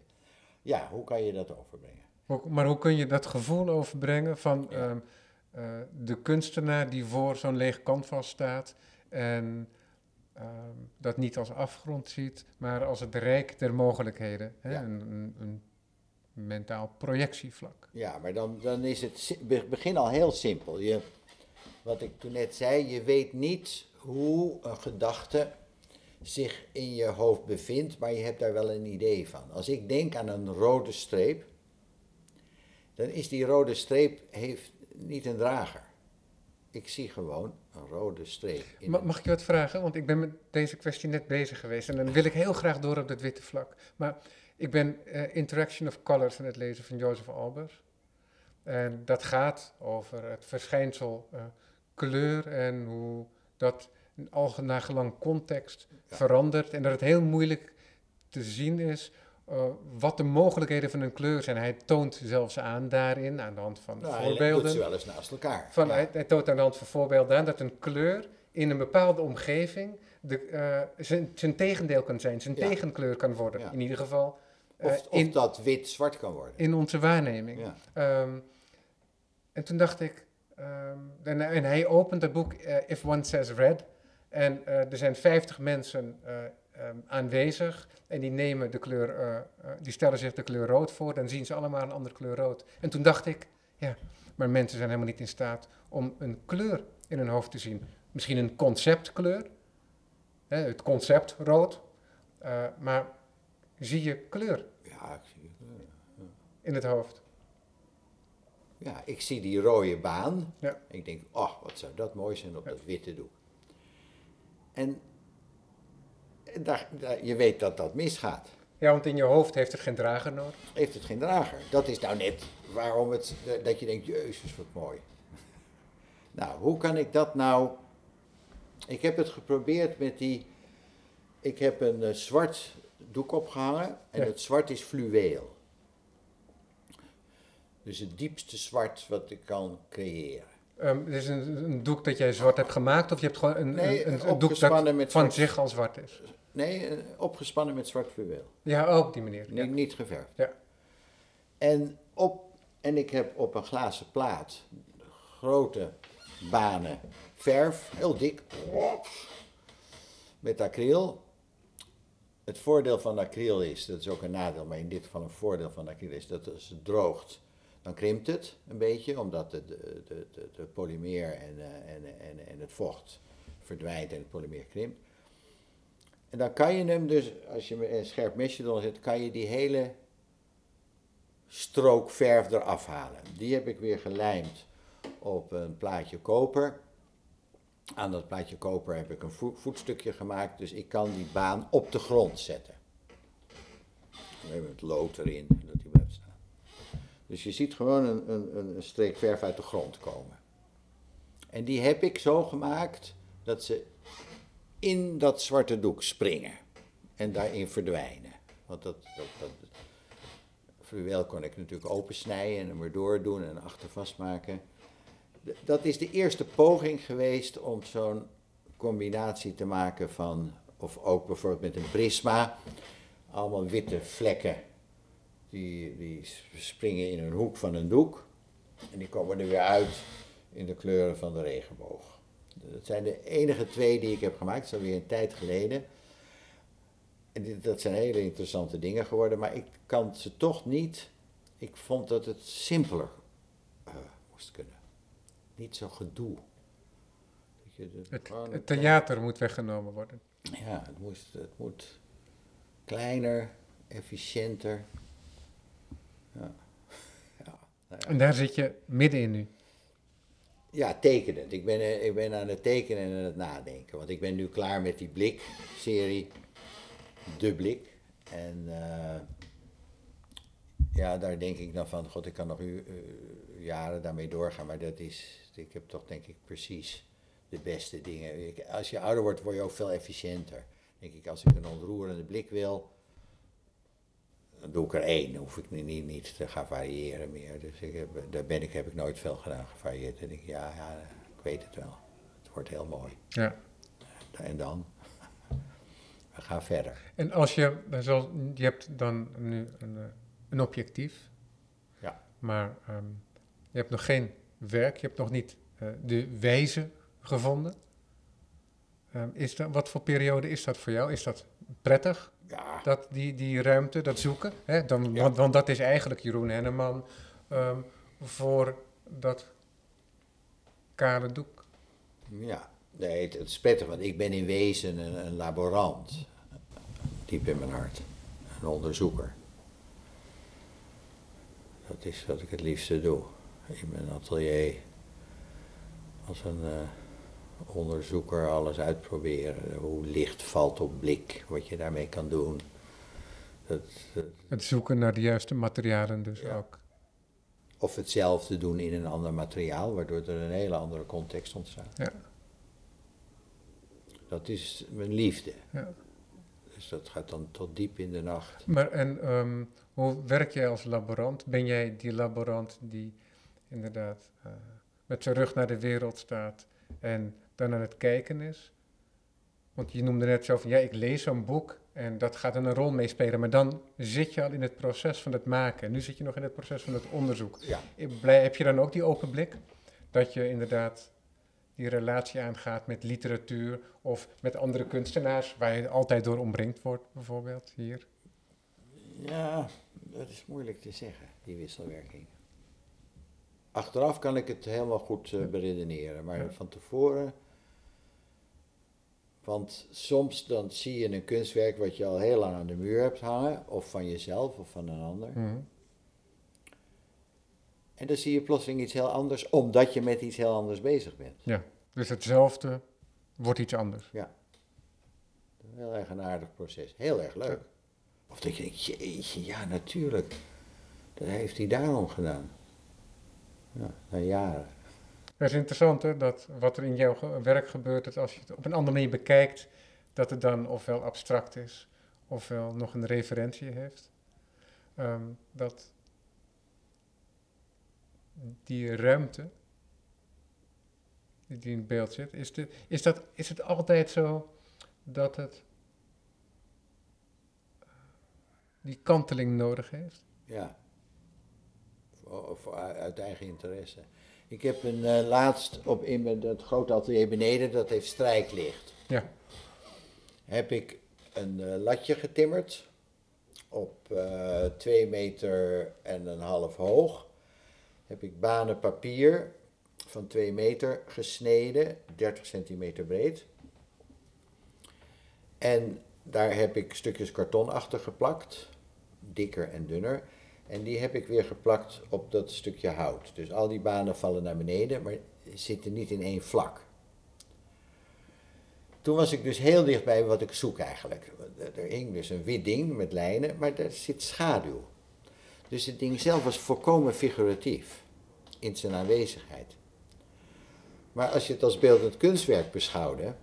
Ja, hoe kan je dat overbrengen? Maar hoe kun je dat gevoel overbrengen van Ja. ehm, eh, de kunstenaar die voor zo'n leeg canvas staat en ehm, dat niet als afgrond ziet, maar als het rijk der mogelijkheden, hè? Ja. Een, een, een mentaal projectievlak. Ja, maar dan, dan is het begin al heel simpel. Je, wat ik toen net zei, je weet niet hoe een gedachte zich in je hoofd bevindt, maar je hebt daar wel een idee van. Als ik denk aan een rode streep, dan is die rode streep heeft niet een drager. Ik zie gewoon een rode streep. in Ma- een- mag ik je wat vragen? Want ik ben met deze kwestie net bezig geweest en dan wil ik heel graag door op dat witte vlak. Maar ik ben eh, Interaction of Colors aan het lezen van Joseph Albers. En dat gaat over het verschijnsel eh, kleur en hoe dat in algenagelang context Ja. verandert. En dat het heel moeilijk te zien is eh, wat de mogelijkheden van een kleur zijn. Hij toont zelfs aan daarin, aan de hand van Nou, hij voorbeelden. ze wel eens naast elkaar. Van, Ja. hij, hij toont aan de hand van voorbeelden aan dat een kleur in een bepaalde omgeving de, eh, zijn, zijn tegendeel kan zijn, zijn Ja. tegenkleur kan worden. Ja. In ieder geval eh, Of, of in, dat wit zwart kan worden. in onze waarneming. Ehm, en toen dacht ik, ehm, en, en hij opent het boek If One Says Red. En er zijn 50 mensen eh, ehm, aanwezig en die nemen de kleur, eh, eh, die stellen zich de kleur rood voor. Dan zien ze allemaal een andere kleur rood. En toen dacht ik, ja, maar mensen zijn helemaal niet in staat om een kleur in hun hoofd te zien. Misschien een conceptkleur, hè, het concept rood, eh, maar zie je kleur Ja, ik zie, in het hoofd? ja, ik zie die rode baan. Ja. Ik denk, oh, wat zou dat mooi zijn op Ja. dat witte doek. En daar, daar- je weet dat dat misgaat. Ja, want in je hoofd heeft het geen drager nodig. Heeft het geen drager. Dat is nou net waarom het, dat je denkt, jezus, wat mooi. Nou, hoe kan ik dat nou... Ik heb het geprobeerd met die... Ik heb een eh, zwart doek opgehangen en Ja. het zwart is fluweel. Dus het diepste zwart wat ik kan creëren. Ehm, het is een, een doek dat jij zwart hebt gemaakt, of je hebt gewoon een, Nee, een, een, doek dat van zich al zwart is. Nee, eh, opgespannen met zwart fluweel. Ja, ook op die manier. Ja. niet geverfd. Ja. En, op, en ik heb op een glazen plaat grote banen verf, heel dik, met acryl. Het voordeel van acryl is, dat is ook een nadeel, maar in dit geval een voordeel van acryl is dat als het droogt, dan krimpt het een beetje, omdat de, de, de, de, de polymeer en, eh, en, en, en het vocht verdwijnt en het polymeer krimpt. En dan kan je hem dus, als je een scherp mesje eronder zet, kan je die hele strook verf eraf halen. Die heb ik weer gelijmd op een plaatje koper. Aan dat plaatje koper heb ik een vo- voetstukje gemaakt, dus ik kan die baan op de grond zetten. Dan we het lood erin, dat die blijft staan. Dus je ziet gewoon een, een, een streek verf uit de grond komen. En die heb ik zo gemaakt dat ze in dat zwarte doek springen en daarin verdwijnen. Want dat, dat, kon ik natuurlijk opensnijden en hem erdoor doen en achter vastmaken. Dat is de eerste poging geweest om zo'n combinatie te maken van, of ook bijvoorbeeld met een prisma, allemaal witte vlekken. Die, die springen in een hoek van een doek en die komen er weer uit in de kleuren van de regenboog. Dat zijn de enige twee die ik heb gemaakt, dat is alweer een tijd geleden. En dat zijn hele interessante dingen geworden, maar ik kan ze toch niet. Ik vond dat het simpeler eh, moest kunnen. Niet zo gedoe. Dat je Het, theater moet weggenomen worden. Ja, het, moest, het moet kleiner, efficiënter. Ja. Ja, nou ja. En daar zit je middenin nu. Ja, tekenend. Ik ben, eh, ik ben aan het tekenen en aan het nadenken. Want ik ben nu klaar met die Blik-serie. De Blik. En eh, ja, daar denk ik dan van, god, ik kan nog u, eh, jaren daarmee doorgaan. Maar dat is, ik heb toch denk ik precies de beste dingen. Als je ouder wordt, word je ook veel efficiënter. Denk ik, als ik een ontroerende blik wil, doe ik er één. Hoef ik niet, niet, niet te gaan variëren meer. Dus ik heb, daar ben ik, heb ik nooit veel gedaan, gevarieerd. En ik, ja, ja, ik weet het wel. Het wordt heel mooi. Ja. En dan? We gaan verder. En als je, zoals, je hebt dan nu een, eh, een objectief, Ja. maar ehm, je hebt nog geen werk, je hebt nog niet eh, de wijze gevonden. Ehm, is dat, wat voor periode is dat voor jou? Is dat prettig, Ja, dat, die, die ruimte, dat zoeken? Hè? Dan, Ja. want, want dat is eigenlijk Jeroen Henneman ehm, voor dat kale doek. ja. Nee, het, het is prettig, want ik ben in wezen een, een laborant. Diep in mijn hart. Een onderzoeker. Dat is wat ik het liefste doe. In mijn atelier. Als een eh, onderzoeker alles uitproberen. Hoe licht valt op blik. Wat je daarmee kan doen. Dat, dat- Het zoeken naar de juiste materialen dus Ja. ook. Of hetzelfde doen in een ander materiaal, waardoor er een hele andere context ontstaat. Ja. Dat is mijn liefde. Ja. Dus dat gaat dan tot diep in de nacht. Maar en ehm, hoe werk jij als laborant? Ben jij die laborant die inderdaad eh, met zijn rug naar de wereld staat en dan aan het kijken is? Want je noemde net zo van, ja, ik lees zo'n boek en dat gaat dan een rol meespelen. Maar dan zit je al in het proces van het maken. En nu zit je nog in het proces van het onderzoek. Ja. Heb je dan ook die open blik? Dat je inderdaad die relatie aangaat met literatuur of met andere kunstenaars, waar je altijd door omringd wordt, bijvoorbeeld hier? Ja, dat is moeilijk te zeggen, die wisselwerking. Achteraf kan ik het helemaal goed uh, beredeneren, maar Ja. van tevoren. Want soms dan zie je een kunstwerk wat je al heel lang aan de muur hebt hangen, of van jezelf of van een ander. Mhm. En dan zie je plotseling iets heel anders, omdat je met iets heel anders bezig bent. Ja, dus hetzelfde wordt iets anders. Een heel erg een aardig proces, heel erg leuk. Of dat je denkt, jeetje, ja natuurlijk, dat heeft hij daarom gedaan. Ja, na jaren. Het is interessant hè, dat wat er in jouw werk gebeurt, dat als je het op een andere manier bekijkt, dat het dan ofwel abstract is, ofwel nog een referentie heeft. Ehm, dat die ruimte die in het beeld zit, is, de, is, dat, is het altijd zo dat het die kanteling nodig heeft? Ja. Voor, voor, uit eigen interesse. Ik heb een eh, laatst op in mijn, dat grote atelier beneden, dat heeft strijklicht. Ja. Heb ik een eh, latje getimmerd op eh twee meter en een half hoog. Heb ik banen papier van 2 meter gesneden, 30 centimeter breed. En daar heb ik stukjes karton achter geplakt, dikker en dunner. En die heb ik weer geplakt op dat stukje hout. Dus al die banen vallen naar beneden, maar zitten niet in één vlak. Toen was ik dus heel dichtbij wat ik zoek eigenlijk. Er hing dus een wit ding met lijnen, maar daar zit schaduw. Dus het ding zelf was volkomen figuratief in zijn aanwezigheid. Maar als je het als beeldend kunstwerk beschouwde,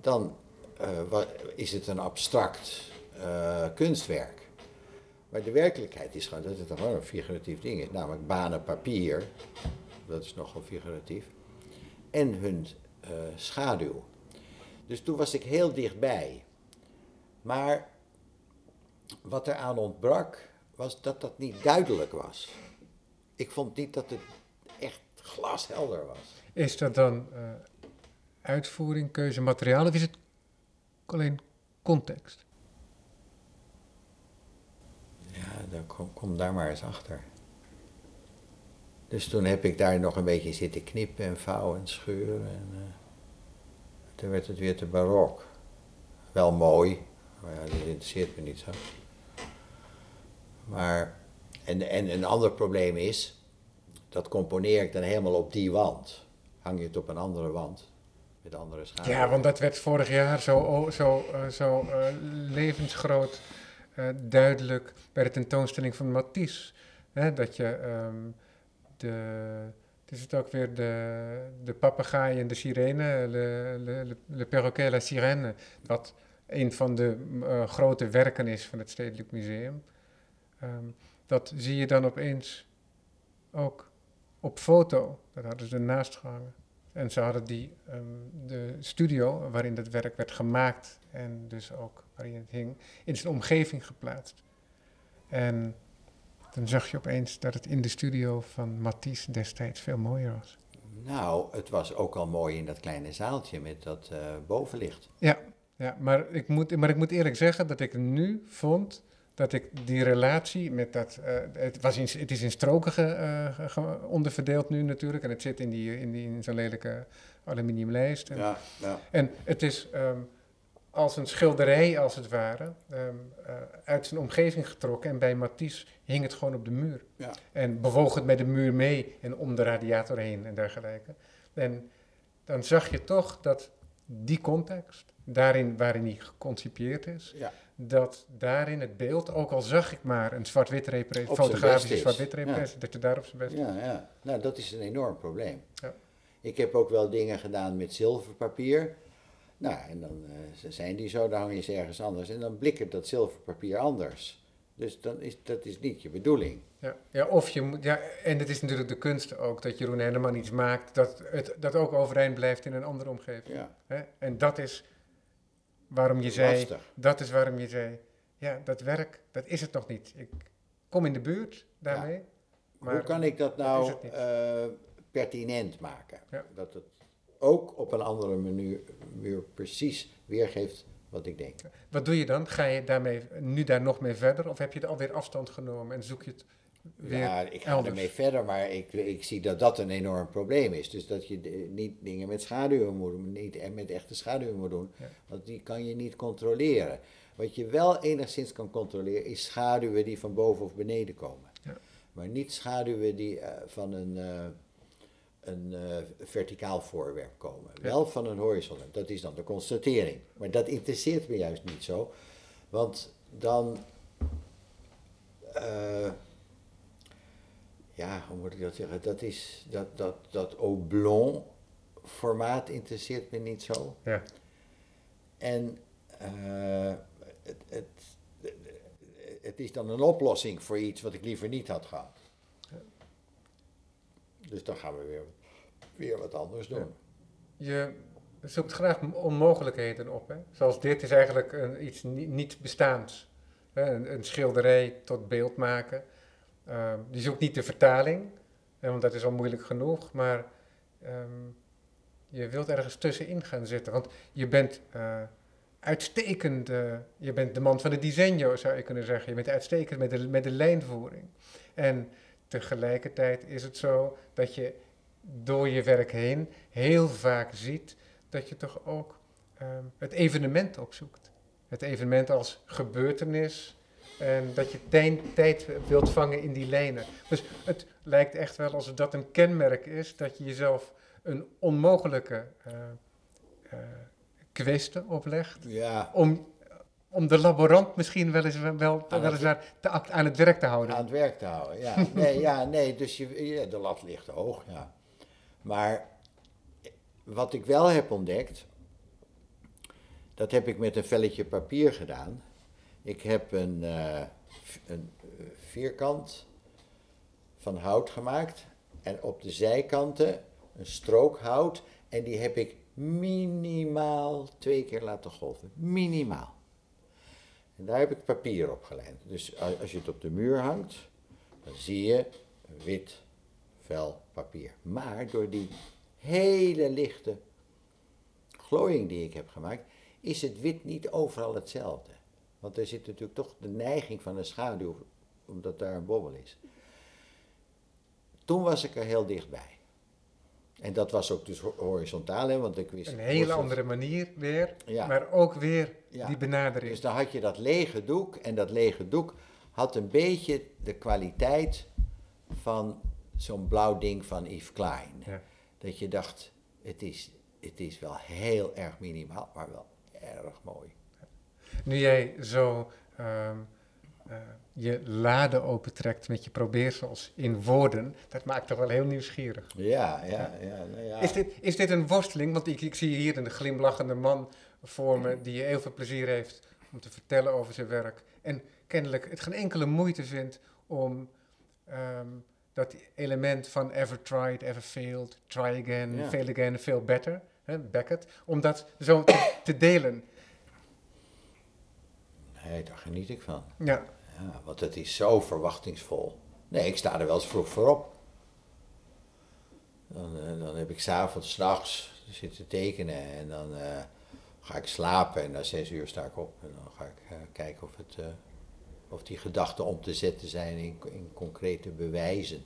dan eh, is het een abstract eh, kunstwerk. Maar de werkelijkheid is gewoon dat het gewoon een figuratief ding is. Namelijk banen papier, dat is nogal figuratief, en hun eh, schaduw. Dus toen was ik heel dichtbij. Maar wat er aan ontbrak, was dat dat niet duidelijk was. Ik vond niet dat het echt glashelder was. Is dat dan eh, uitvoering, keuze, materiaal of is het alleen context? Ja, dan kom, daar maar eens achter. Dus toen heb ik daar nog een beetje zitten knippen en vouwen en scheuren. En, eh, toen werd het weer te barok. Wel mooi, maar ja, dat interesseert me niet zo. Maar, en, en een ander probleem is, dat componeer ik dan helemaal op die wand. Hang je het op een andere wand, met andere schaduw. Ja, want dat werd vorig jaar zo, zo, eh, zo eh, levensgroot duidelijk bij de tentoonstelling van Matisse. Hè, dat je ehm, de, het is het ook weer de, de papegaai en de sirene, le, le, le, perroquet et la sirène, wat een van de eh, grote werken is van het Stedelijk Museum. Ehm, dat zie je dan opeens ook op foto. Dat hadden ze ernaast gehangen. En ze hadden die, ehm, de studio waarin dat werk werd gemaakt en dus ook waarin het hing, in zijn omgeving geplaatst. En dan zag je opeens dat het in de studio van Matisse destijds veel mooier was. Nou, het was ook al mooi in dat kleine zaaltje met dat eh, bovenlicht. Ja, ja maar, ik moet, maar ik moet eerlijk zeggen dat ik nu vond dat ik die relatie met dat... eh, het, was in, het is in stroken ge- eh, ge- onderverdeeld nu natuurlijk en het zit in, die, in, die, in zo'n lelijke aluminiumlijst. En, Ja, ja. En het is ehm, als een schilderij, als het ware, ehm, eh, uit zijn omgeving getrokken. En bij Matisse hing het gewoon op de muur. Ja. En bewoog het met de muur mee en om de radiator heen en dergelijke. En dan zag je toch dat die context, daarin waarin hij geconcipieerd is, Ja. dat daarin het beeld, ook al zag ik maar een zwart-wit fotografische zwart-wit representatie, dat je daar op zijn best Ja, ja. Nou, dat is een enorm probleem. Ja. Ik heb ook wel dingen gedaan met zilverpapier. Nou, en dan eh, zijn die zo, dan hang je ze ergens anders. En dan blikkert dat zilverpapier anders. Dus dan is, dat is niet je bedoeling. Ja, ja, of je moet, ja, en het is natuurlijk de kunst ook dat Jeroen helemaal iets maakt dat het dat ook overeind blijft in een andere omgeving. Ja, Hè? En dat is waarom je zei, lastig. dat is waarom je zei, ja, dat werk, dat is het nog niet. Ik kom in de buurt daarmee. Maar Hoe kan ik dat nou eh, pertinent maken? Ja. Dat het ook op een andere manier, manier precies weergeeft wat ik denk. Wat doe je dan? Ga je daarmee nu daar nog mee verder? Of heb je er alweer afstand genomen en zoek je het weer ja, ik ga elders? ermee verder, maar ik, ik zie dat dat een enorm probleem is. Dus dat je de- niet dingen met schaduwen moet doen, niet en met echte schaduwen moet doen, Ja. want die kan je niet controleren. Wat je wel enigszins kan controleren is schaduwen die van boven of beneden komen. Ja. Maar niet schaduwen die eh, van een, eh, een eh, verticaal voorwerp komen. Ja. Wel van een horizon. Dat is dan de constatering. Maar dat interesseert me juist niet zo. Want dan. eh, ja, hoe moet ik dat zeggen? Dat is dat, dat, dat oblong formaat interesseert me niet zo. Ja. En eh, het, het, het is dan een oplossing voor iets wat ik liever niet had gehad. Dus dan gaan we weer, weer wat anders doen. Je zoekt graag onmogelijkheden op. Hè? Zoals dit is eigenlijk een, iets ni- niet bestaans. Een, een schilderij tot beeld maken. Ehm, je zoekt niet de vertaling, hè, want dat is al moeilijk genoeg. Maar ehm, je wilt ergens tussenin gaan zitten. Want je bent eh, uitstekend. je bent de man van de disegno, zou je kunnen zeggen. Je bent uitstekend met de, met de lijnvoering. En tegelijkertijd is het zo dat je door je werk heen heel vaak ziet dat je toch ook ehm, het evenement opzoekt. Het evenement als gebeurtenis en dat je tijd wilt vangen in die lijnen. Dus het lijkt echt wel alsof dat een kenmerk is dat je jezelf een onmogelijke eh eh, kwestie oplegt Ja, om, om de laborant misschien wel eens, wel, Aan wel het- eens naar, te, act- aan het werk te houden. aan het werk te houden. Ja, nee, ja, nee dus je, ja, de lat ligt hoog. Ja. Maar wat ik wel heb ontdekt, dat heb ik met een velletje papier gedaan. Ik heb een, eh, een vierkant van hout gemaakt en op de zijkanten een strook hout en die heb ik minimaal twee keer laten golven. Minimaal. En daar heb ik papier op gelijnd. Dus als je het op de muur hangt, dan zie je wit vel papier. Maar door die hele lichte glooiing die ik heb gemaakt, is het wit niet overal hetzelfde. Want er zit natuurlijk toch de neiging van een schaduw, omdat daar een bobbel is. Toen was ik er heel dichtbij. En dat was ook dus ho- horizontaal, hè, want ik wist... Een hele andere manier weer, Ja. maar ook weer Ja. die benadering. Dus dan had je dat lege doek en dat lege doek had een beetje de kwaliteit van zo'n blauw ding van Yves Klein. Ja. Dat je dacht, het is, het is wel heel erg minimaal, maar wel erg mooi. Nu jij zo ehm, eh, je lade opentrekt met je probeersels in woorden, dat maakt toch wel heel nieuwsgierig. Ja, ja, ja. Nou ja. Is, dit, is dit een worsteling? Want ik, ik zie hier een glimlachende man voor me die heel veel plezier heeft om te vertellen over zijn werk. En kennelijk het geen enkele moeite vindt om ehm, dat element van ever tried, ever failed, try again, Ja. fail again, fail better, hè, Beckett, om dat zo te, te delen. Nee, daar geniet ik van. Ja, Ja, want het is zo verwachtingsvol. Nee, ik sta er wel eens vroeg voor op. Dan, eh, dan heb ik s'avonds, s'nachts zitten tekenen en dan eh, ga ik slapen en na zes uur sta ik op en dan ga ik eh, kijken of, het, of die gedachten om te zetten zijn in, in concrete bewijzen.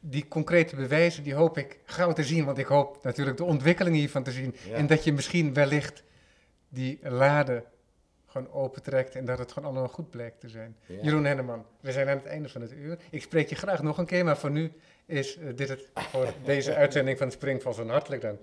die concrete bewijzen, die hoop ik gauw te zien, want ik hoop natuurlijk de ontwikkeling hiervan te zien. Ja. En dat je misschien wellicht die lade gewoon opentrekt en dat het gewoon allemaal goed blijkt te zijn. Ja. Jeroen Henneman, we zijn aan het einde van het uur. Ik spreek je graag nog een keer, maar voor nu is eh, dit het voor deze uitzending van Springvals. En hartelijk dank.